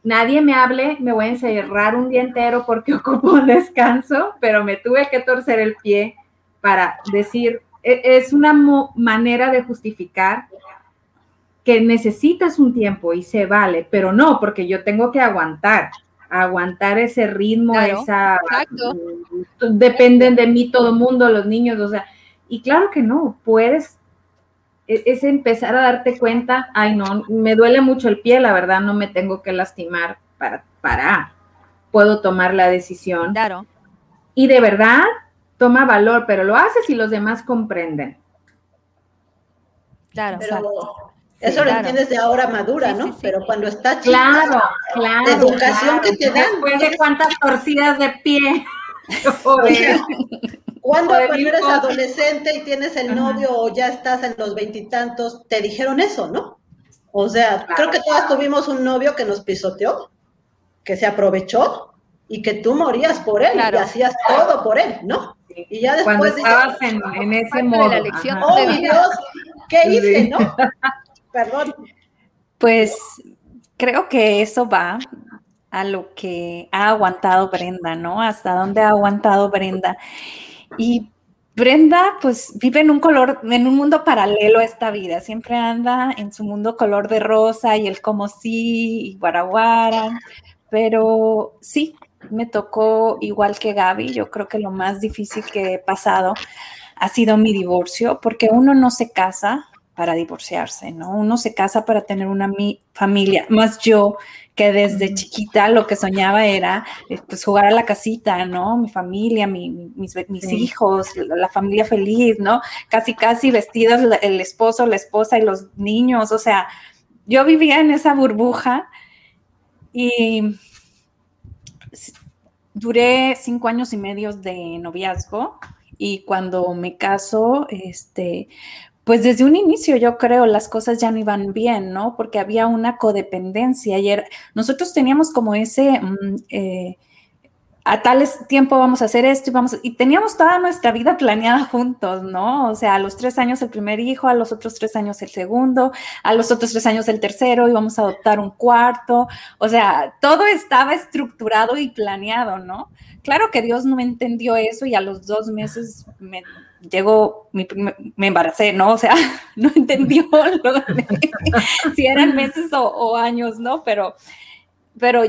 nadie me hable, me voy a encerrar un día entero porque ocupo un descanso, pero me tuve que torcer el pie para decir, e-, es una manera de justificar que necesitas un tiempo y se vale, pero no, porque yo tengo que aguantar aguantar ese ritmo, esa mm, dependen de mí todo el mundo, los niños, o sea, y claro que no, puedes es empezar a darte cuenta, ay no, me duele mucho el pie, la verdad no me tengo que lastimar para parar. Puedo tomar la decisión. Claro. Y de verdad toma valor, pero lo haces y los demás comprenden. Claro. Eso lo entiendes de ahora madura, ¿no? Pero cuando estás chica, claro, claro, la educación que te dan. Después de cuántas torcidas de pie. cuando, eres adolescente y tienes el novio o ya estás en los veintitantos, te dijeron eso, ¿no? O sea, creo que todas tuvimos un novio que nos pisoteó, que se aprovechó y que tú morías por él y hacías todo por él, ¿no? Y ya después Cuando estabas en, ese modo. De la lección oh, Dios, ¿qué hice, no? Perdón. Pues creo que eso va a lo que ha aguantado Brenda, ¿no? Hasta dónde ha aguantado Brenda. Y Brenda, pues vive en un color, en un mundo paralelo a esta vida. Siempre anda en su mundo color de rosa y el como sí y guaraguara. Pero sí, me tocó igual que Gaby. Yo creo que lo más difícil que he pasado ha sido mi divorcio, porque uno no se casa para divorciarse, ¿no? Uno se casa para tener una familia, más yo que desde chiquita lo que soñaba era eh, pues jugar a la casita, ¿no? Mi familia, mis, hijos, la, familia feliz, ¿no? Casi, casi vestidos el esposo, la esposa y los niños, o sea, yo vivía en esa burbuja y duré cinco años y medio de noviazgo y cuando me caso, este, pues desde un inicio yo creo las cosas ya no iban bien, ¿no? Porque había una codependencia y nosotros teníamos como ese, mm, eh, a tal tiempo vamos a hacer esto y vamos, y teníamos toda nuestra vida planeada juntos, ¿no? O sea, a los tres años el primer hijo, a los otros tres años el segundo, a los otros tres años el tercero, y vamos a adoptar un cuarto, o sea, todo estaba estructurado y planeado, ¿no? Claro que Dios no entendió eso y a los dos meses me llegó, me embaracé, ¿no? O sea, no entendió si eran meses o, años, ¿no? Pero, pero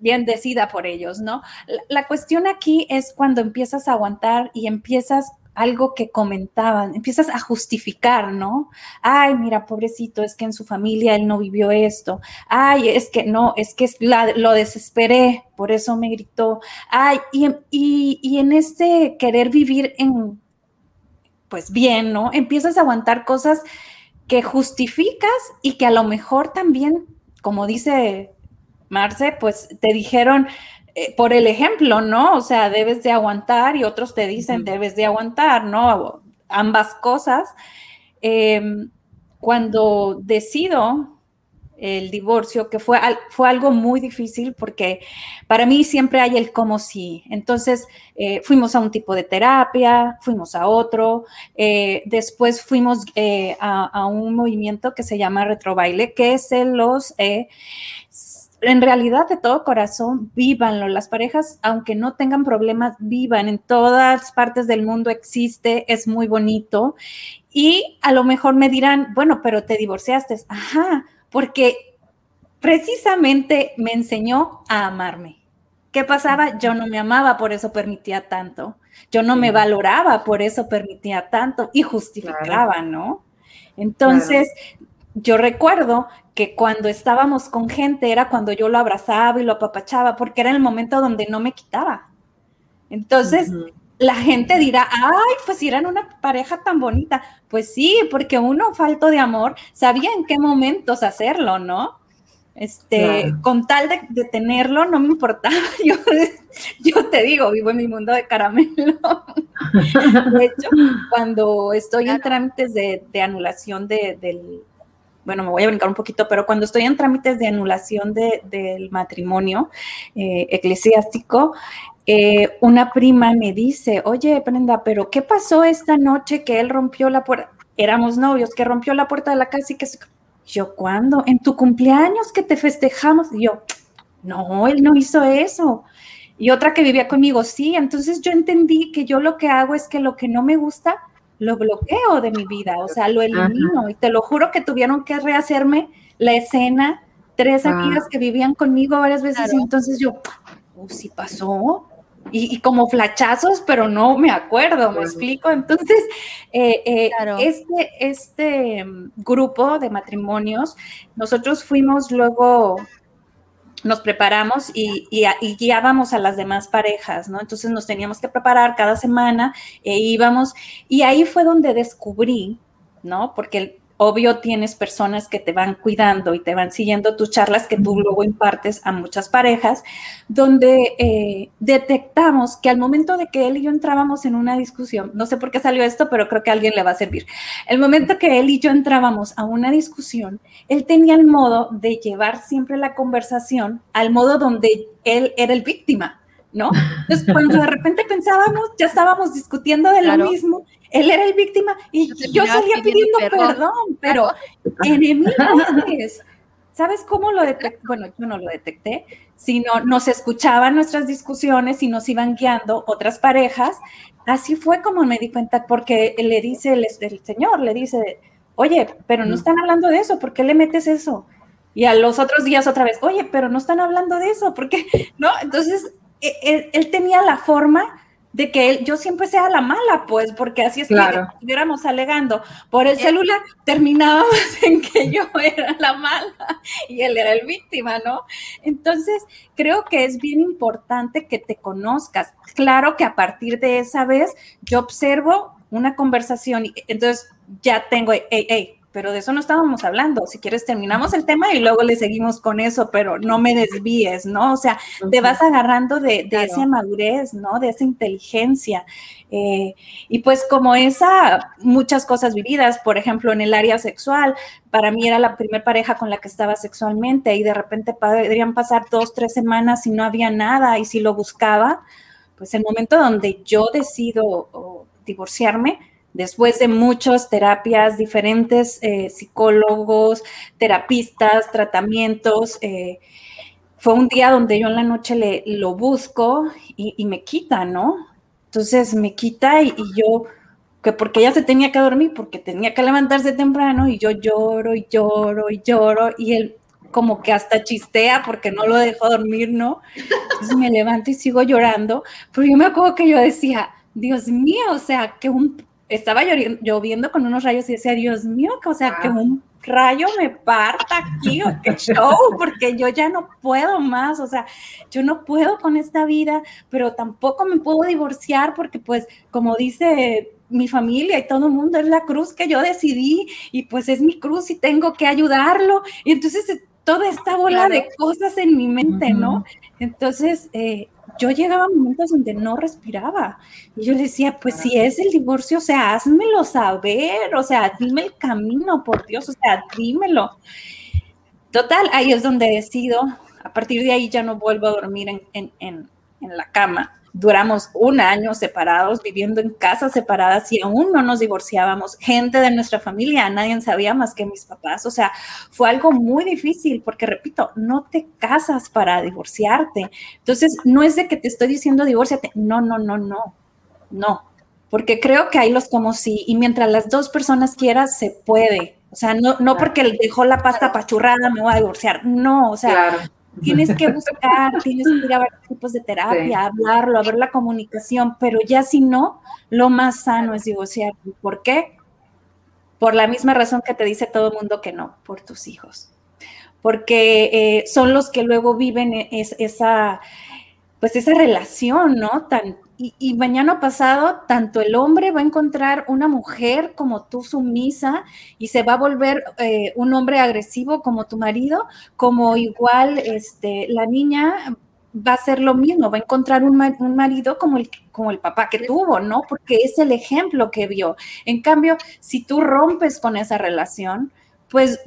bien decida por ellos, ¿no? La, cuestión aquí es cuando empiezas a aguantar y empiezas algo que comentaban, empiezas a justificar, ¿no? Ay, mira, pobrecito, es que en su familia él no vivió esto. Ay, es que no, es que lo desesperé, por eso me gritó. Ay, y, y, y en este querer vivir en, pues bien, ¿no? Empiezas a aguantar cosas que justificas y que a lo mejor también, como dice Marce, pues te dijeron eh, por el ejemplo, ¿no? O sea, debes de aguantar y otros te dicen debes de aguantar, ¿no? Ambas cosas. Em, cuando decido el divorcio, que fue, fue algo muy difícil porque para mí siempre hay el como sí. Entonces, eh, fuimos a un tipo de terapia, fuimos a otro, eh, después fuimos a, a, un movimiento que se llama retrobaile, que es el los en realidad de todo corazón, vívanlo. Las parejas, aunque no tengan problemas, vivan. En todas partes del mundo existe, es muy bonito. Y a lo mejor me dirán, bueno, pero te divorciaste. Ajá, porque precisamente me enseñó a amarme. ¿Qué pasaba? Yo no me amaba, por eso permitía tanto. Yo no me valoraba, por eso permitía tanto y justificaba, ¿no? Entonces, yo recuerdo que cuando estábamos con gente era cuando yo lo abrazaba y lo apapachaba, porque era el momento donde no me quitaba. Entonces, la gente dirá, ay, pues si eran una pareja tan bonita. Pues sí, porque uno falto de amor sabía en qué momentos hacerlo, ¿no? Este, con tal de, tenerlo, no me importaba. Yo, yo te digo, vivo en mi mundo de caramelo. De hecho, cuando estoy en trámites de, anulación del, bueno, me voy a brincar un poquito, pero cuando estoy en trámites de anulación del matrimonio eh, eclesiástico, eh, una prima me dice, oye, Brenda, pero ¿qué pasó esta noche que él rompió la puerta? Éramos novios, que rompió la puerta de la casa y que... Yo, ¿cuándo? En tu cumpleaños que te festejamos. Y yo, no, él no hizo eso. Y otra que vivía conmigo, sí. Entonces yo entendí que yo lo que hago es que lo que no me gusta, lo bloqueo de mi vida, o sea, lo elimino. Y te lo juro que tuvieron que rehacerme la escena, tres ah. amigas que vivían conmigo varias veces, y entonces yo, oh, sí pasó. Y, como flachazos, pero no me acuerdo, me explico. Entonces, eh, eh, este, este mm, grupo de matrimonios, nosotros fuimos luego nos preparamos y, guiábamos a las demás parejas, ¿no? Entonces nos teníamos que preparar cada semana e íbamos, y ahí fue donde descubrí, ¿no? Porque obvio tienes personas que te van cuidando y te van siguiendo tus charlas que tú luego impartes a muchas parejas, donde eh, detectamos que al momento de que él y yo entrábamos en una discusión, no sé por qué salió esto, pero creo que a alguien le va a servir, el momento que él y yo entrábamos a una discusión, él tenía el modo de llevar siempre la conversación al modo donde él era el víctima. ¿no? Entonces, cuando de repente pensábamos, ya estábamos discutiendo de lo mismo, él era el víctima y yo salía pidiendo perdón, pero enemigos. ¿Sabes cómo lo detecté? Bueno, yo no lo detecté, sino nos escuchaban nuestras discusiones y nos iban guiando otras parejas. Así fue como me di cuenta, porque le dice el, el señor, le dice, oye, pero no están hablando de eso, ¿por qué le metes eso? Y a los otros días otra vez, oye, pero no están hablando de eso, ¿por qué? ¿No? Entonces e, él, tenía la forma de que él, yo siempre sea la mala, pues, porque así es que estuviéramos alegando por el celular, terminábamos en que yo era la mala y él era el víctima, ¿no? Entonces, creo que es bien importante que te conozcas. Claro que a partir de esa vez yo observo una conversación y entonces ya tengo, hey, hey, pero de eso no estábamos hablando. Si quieres, terminamos el tema y luego le seguimos con eso, pero no me desvíes, ¿no? O sea, te vas agarrando de, esa madurez, ¿no? De esa inteligencia. Eh, y pues como esa, muchas cosas vividas, por ejemplo, en el área sexual, para mí era la primera pareja con la que estaba sexualmente y de repente podrían pasar dos, tres semanas y no había nada y si lo buscaba, pues el momento donde yo decido divorciarme, después de muchas terapias, diferentes eh, psicólogos, terapistas, tratamientos, eh, fue un día donde yo en la noche le, lo busco y, me quita, ¿no? Entonces me quita y, yo, que porque ella se tenía que dormir, porque tenía que levantarse temprano y yo lloro y lloro y lloro y él como que hasta chistea porque no lo dejó dormir, ¿no? Entonces me levanto y sigo llorando, pero yo me acuerdo que yo decía, Dios mío, o sea, que un estaba lloviendo con unos rayos y decía, Dios mío, o sea, que un rayo me parta aquí, o qué show, porque yo ya no puedo más, o sea, yo no puedo con esta vida, pero tampoco me puedo divorciar porque pues, como dice mi familia y todo el mundo, es la cruz que yo decidí y pues es mi cruz y tengo que ayudarlo. Y entonces eh, toda esta bola de cosas en mi mente, ¿no? Entonces, eh, yo llegaba a momentos donde no respiraba. Y yo le decía, pues si es el divorcio, o sea, házmelo saber, o sea, dime el camino, por Dios, o sea, dímelo. Total, ahí es donde decido, a partir de ahí ya no vuelvo a dormir en, en, en, en la cama duramos un año separados, viviendo en casas separadas y aún no nos divorciábamos. Gente de nuestra familia, nadie sabía más que mis papás. O sea, fue algo muy difícil porque, repito, no te casas para divorciarte. Entonces, no es de que te estoy diciendo divorciate. No, no, no, no, no. Porque creo que hay los como sí. Y mientras las dos personas quieran, se puede. O sea, no, no porque dejó la pasta pachurrada, me voy a divorciar. No, o sea, Tienes que buscar, tienes que ir a varios tipos de terapia, hablarlo, a ver la comunicación, pero ya si no, lo más sano es divorciar. ¿Por qué? Por la misma razón que te dice todo el mundo que no, por tus hijos. Porque eh, son los que luego viven e-, esa, pues esa relación, ¿no? Tan, y, mañana pasado, tanto el hombre va a encontrar una mujer como tú sumisa y se va a volver eh, un hombre agresivo como tu marido, como igual este, la niña va a ser lo mismo, va a encontrar un, un, marido como el, como el papá que tuvo, ¿no? Porque es el ejemplo que vio. En cambio, si tú rompes con esa relación, pues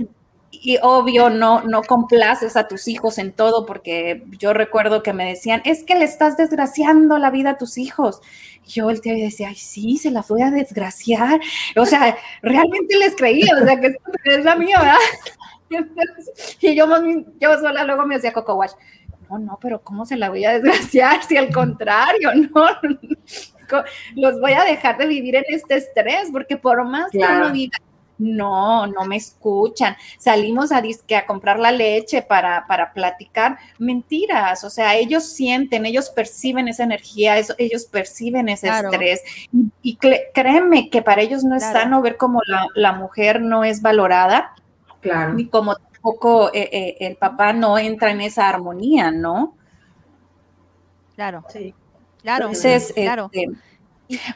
y obvio no, no complaces a tus hijos en todo, porque yo recuerdo que me decían, es que le estás desgraciando la vida a tus hijos. Yo el tío decía, ay, sí, se la voy a desgraciar. O sea, realmente les creía, o sea, que es la mía, ¿verdad? Y yo, yo sola luego me hacía coco wash. No, no, pero ¿cómo se la voy a desgraciar? Si al contrario, no, los voy a dejar de vivir en este estrés, porque por más que uno diga, no, no me escuchan. Salimos a, a comprar la leche para, para platicar. Mentiras, o sea, ellos sienten, ellos perciben esa energía, ellos perciben ese estrés. Y, créeme que para ellos no es sano ver cómo la, mujer no es valorada, claro. ni como tampoco eh, eh, el papá no entra en esa armonía, ¿no? Claro. Sí. Claro, claro. Este,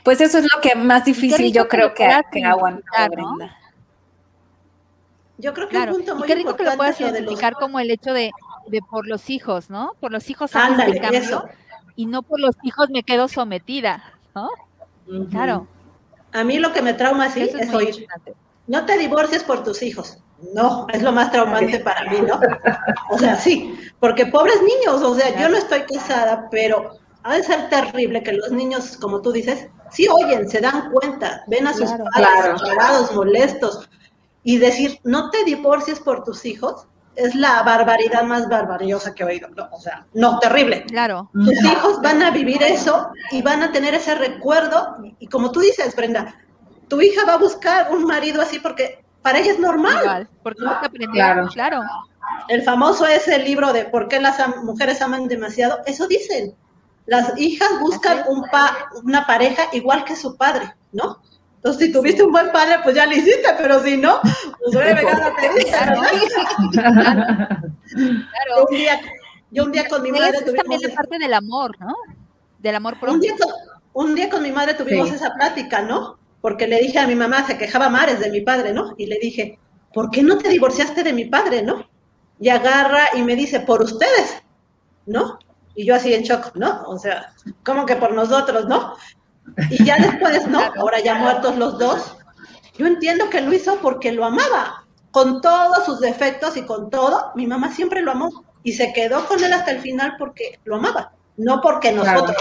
pues eso es lo que más difícil yo creo que, que aguantar, yo creo que un punto muy y qué rico que lo puedas identificar como el hecho de, de, por los hijos, ¿no? Por los hijos Ándale, cambio y no por los hijos me quedo sometida, ¿no? Claro. A mí lo que me trauma así es, oír, no te divorcies por tus hijos. No, es lo más traumante para mí, ¿no? O sea, sí, porque pobres niños, o sea, yo no estoy casada, pero ha de ser terrible que los niños, como tú dices, sí oyen, se dan cuenta, ven a sus padres claro. molestos, y decir, no te divorcies por tus hijos, es la barbaridad más barbariosa que he oído. o sea, no, terrible. Claro. Tus hijos van a vivir eso y van a tener ese recuerdo. Y, como tú dices, Brenda, tu hija va a buscar un marido así porque para ella es normal. porque no aprendió. Claro. claro. El famoso ese libro de por qué las mujeres aman demasiado, eso dicen. Las hijas buscan un pa una pareja igual que su padre, ¿no? Entonces, si tuviste un buen padre, pues ya lo hiciste, pero si no, pues voy a pegar la Claro. Yo, un día, yo un día con mi madre tuvimos... Es también la parte del amor, ¿no? Del amor propio. Un día con, un día con mi madre tuvimos esa plática, ¿no? porque le dije a mi mamá, se quejaba Mares de mi padre, ¿no? Y le dije, ¿por qué no te divorciaste de mi padre, no? Y agarra y me dice, por ustedes, ¿no? Y yo así en shock, ¿no? O sea, ¿cómo que por nosotros, no? Y ya después, ¿no? Ahora ya muertos los dos, yo entiendo que lo hizo porque lo amaba, con todos sus defectos y con todo, mi mamá siempre lo amó y se quedó con él hasta el final porque lo amaba, no porque nosotros.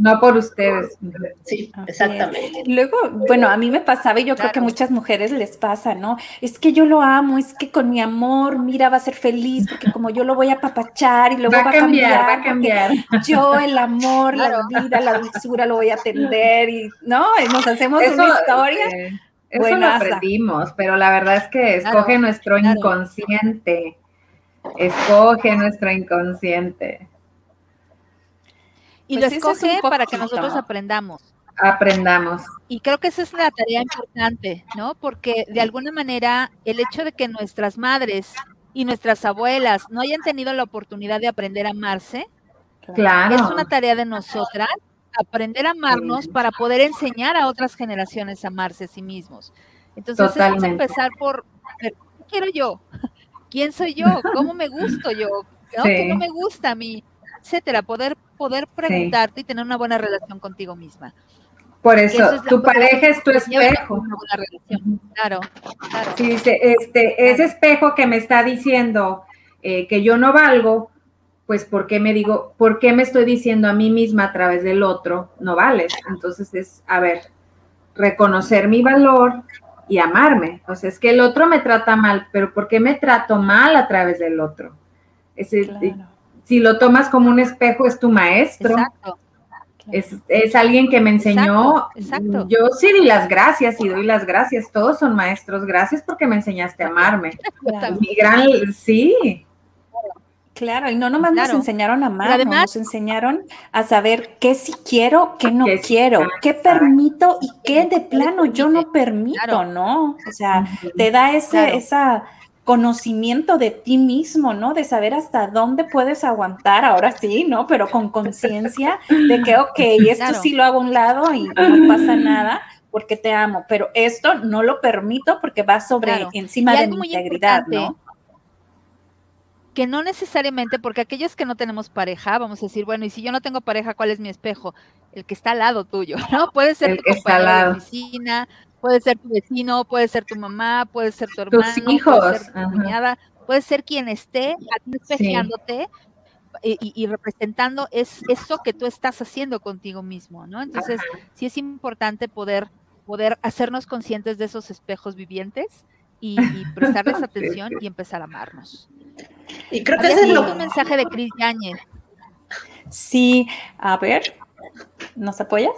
No por ustedes. Sí, exactamente. Luego, bueno, a mí me pasaba y yo creo que a muchas mujeres les pasa, ¿no? Es que yo lo amo, es que con mi amor, mira, va a ser feliz porque como yo lo voy a papachar y luego va, a cambiar, va a cambiar. Yo el amor, la vida, la dulzura lo voy a atender y, ¿no? Y nos hacemos una historia. eso lo aprendimos, pero la verdad es que escoge nuestro inconsciente. Escoge nuestro inconsciente. Y pues lo escoge para que nosotros aprendamos. Aprendamos. Y creo que esa es la tarea importante, ¿no? Porque de alguna manera el hecho de que nuestras madres y nuestras abuelas no hayan tenido la oportunidad de aprender a amarse, claro. es una tarea de nosotras aprender a amarnos para poder enseñar a otras generaciones a amarse a sí mismos. Entonces, vamos a empezar por, ¿qué quiero yo? ¿Quién soy yo? ¿Cómo me gusto yo? ¿No? ¿Qué no me gusta a mí? etcétera, poder, poder preguntarte y tener una buena relación contigo misma. Por eso, tu pareja es tu espejo. Claro, claro. Sí, este, ese espejo que me está diciendo eh, que yo no valgo, pues ¿por qué me digo, por qué me estoy diciendo a mí misma a través del otro, no vales? Entonces es, a ver, reconocer mi valor y amarme. O sea, es que el otro me trata mal, pero ¿por qué me trato mal a través del otro? Ese, si lo tomas como un espejo, es tu maestro. Exacto. Es, alguien que me enseñó. Exacto, Yo sí di las gracias y doy las gracias. Todos son maestros. Gracias porque me enseñaste a amarme. Mi gran, sí. Claro, y no nomás nos enseñaron a amar, nos enseñaron a saber qué sí quiero, qué no quiero, qué permito y qué de plano yo no permito, ¿no? O sea, te da ese, esa conocimiento de ti mismo, ¿no? De saber hasta dónde puedes aguantar, ahora sí, ¿no? Pero con conciencia de que, ok, esto sí lo hago a un lado y no pasa nada porque te amo, pero esto no lo permito porque va sobre encima de mi integridad, ¿no? Que no necesariamente, porque aquellos que no tenemos pareja, vamos a decir, bueno, y si yo no tengo pareja, ¿cuál es mi espejo? El que está al lado tuyo, ¿no? Puede ser tu compañero de oficina, Puede ser tu vecino, puede ser tu mamá, puede ser tu hermano, hijos. puede ser tu cuñada, puede ser quien esté espejándote y, representando es eso que tú estás haciendo contigo mismo, ¿no? Entonces, sí es importante poder, poder hacernos conscientes de esos espejos vivientes y, prestarles atención y empezar a amarnos. Y creo que ese es un mensaje de Cris Yáñez. Sí, a ver, ¿nos apoyas?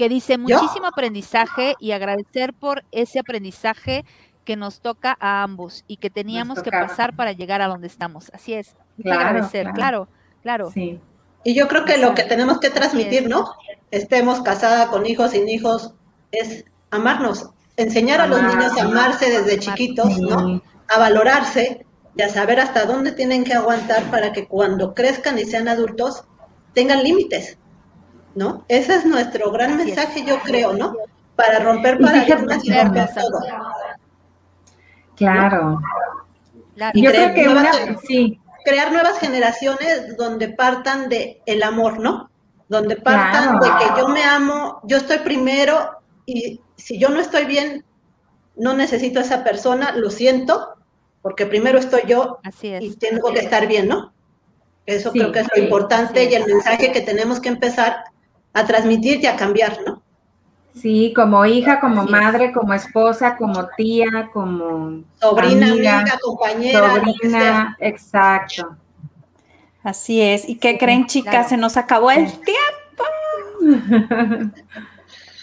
Que dice muchísimo aprendizaje y agradecer por ese aprendizaje que nos toca a ambos y que teníamos que pasar para llegar a donde estamos. Así es. agradecer, claro, claro. Y yo creo que lo que tenemos que transmitir, ¿no? Estemos casada con hijos, sin hijos, es amarnos, enseñar a los niños a amarse desde chiquitos, ¿no? A valorarse y a saber hasta dónde tienen que aguantar para que cuando crezcan y sean adultos tengan límites. ¿No? Ese es nuestro gran mensaje, yo creo, ¿no? Para romper paradigmas y romper todo. Claro. yo creo que una, sí. crear nuevas generaciones donde partan de el amor, ¿no? Donde partan de que yo me amo, yo estoy primero y si yo no estoy bien, no necesito a esa persona, lo siento, porque primero estoy yo y tengo que estar bien, ¿no? Eso creo que es lo importante y el mensaje que tenemos que empezar a transmitir y a cambiar, ¿no? Sí, como hija, como madre, como esposa, como tía, como sobrina, amiga, compañera, sobrina, exacto. Así es. ¿Y qué creen, chicas? Se nos acabó el tiempo.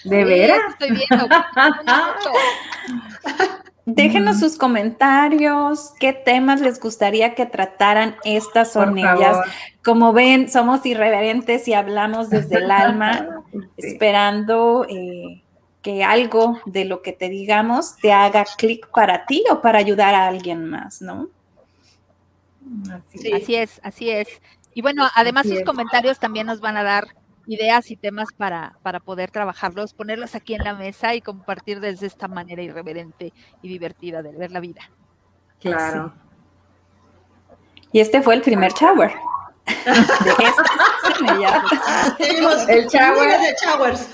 ¿De veras? Estoy viendo. Déjenos sus comentarios, qué temas les gustaría que trataran estas son ellas. Como ven, somos irreverentes y hablamos desde el alma, esperando eh, que algo de lo que te digamos te haga clic para ti o para ayudar a alguien más, ¿no? Así, es, así es. Y bueno, además sus comentarios también nos van a dar ideas y temas para, para poder trabajarlos, ponerlos aquí en la mesa y compartir desde esta manera irreverente y divertida de ver la vida. Claro. Y este fue el primer shower. el shower de showers.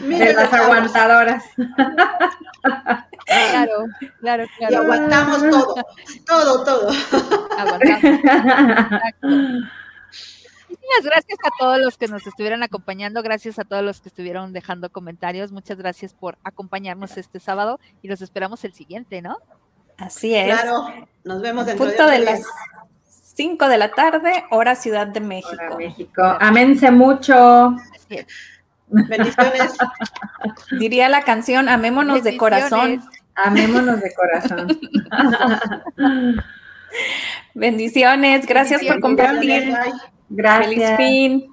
de las aguantadoras. Claro, claro, claro. Y aguantamos todo, todo, todo. Aguantamos. Muchas gracias a todos los que nos estuvieron acompañando, gracias a todos los que estuvieron dejando comentarios, muchas gracias por acompañarnos este sábado y los esperamos el siguiente, ¿no? Así es. Claro, nos vemos dentro Punto de, de las días. 5 de la tarde, hora Ciudad de México. Hola, México. Aménse mucho. Bendiciones. Diría la canción Amémonos de corazón. Amémonos de corazón. Bendiciones, gracias por Bendiciones. Feliz Gracias. fin.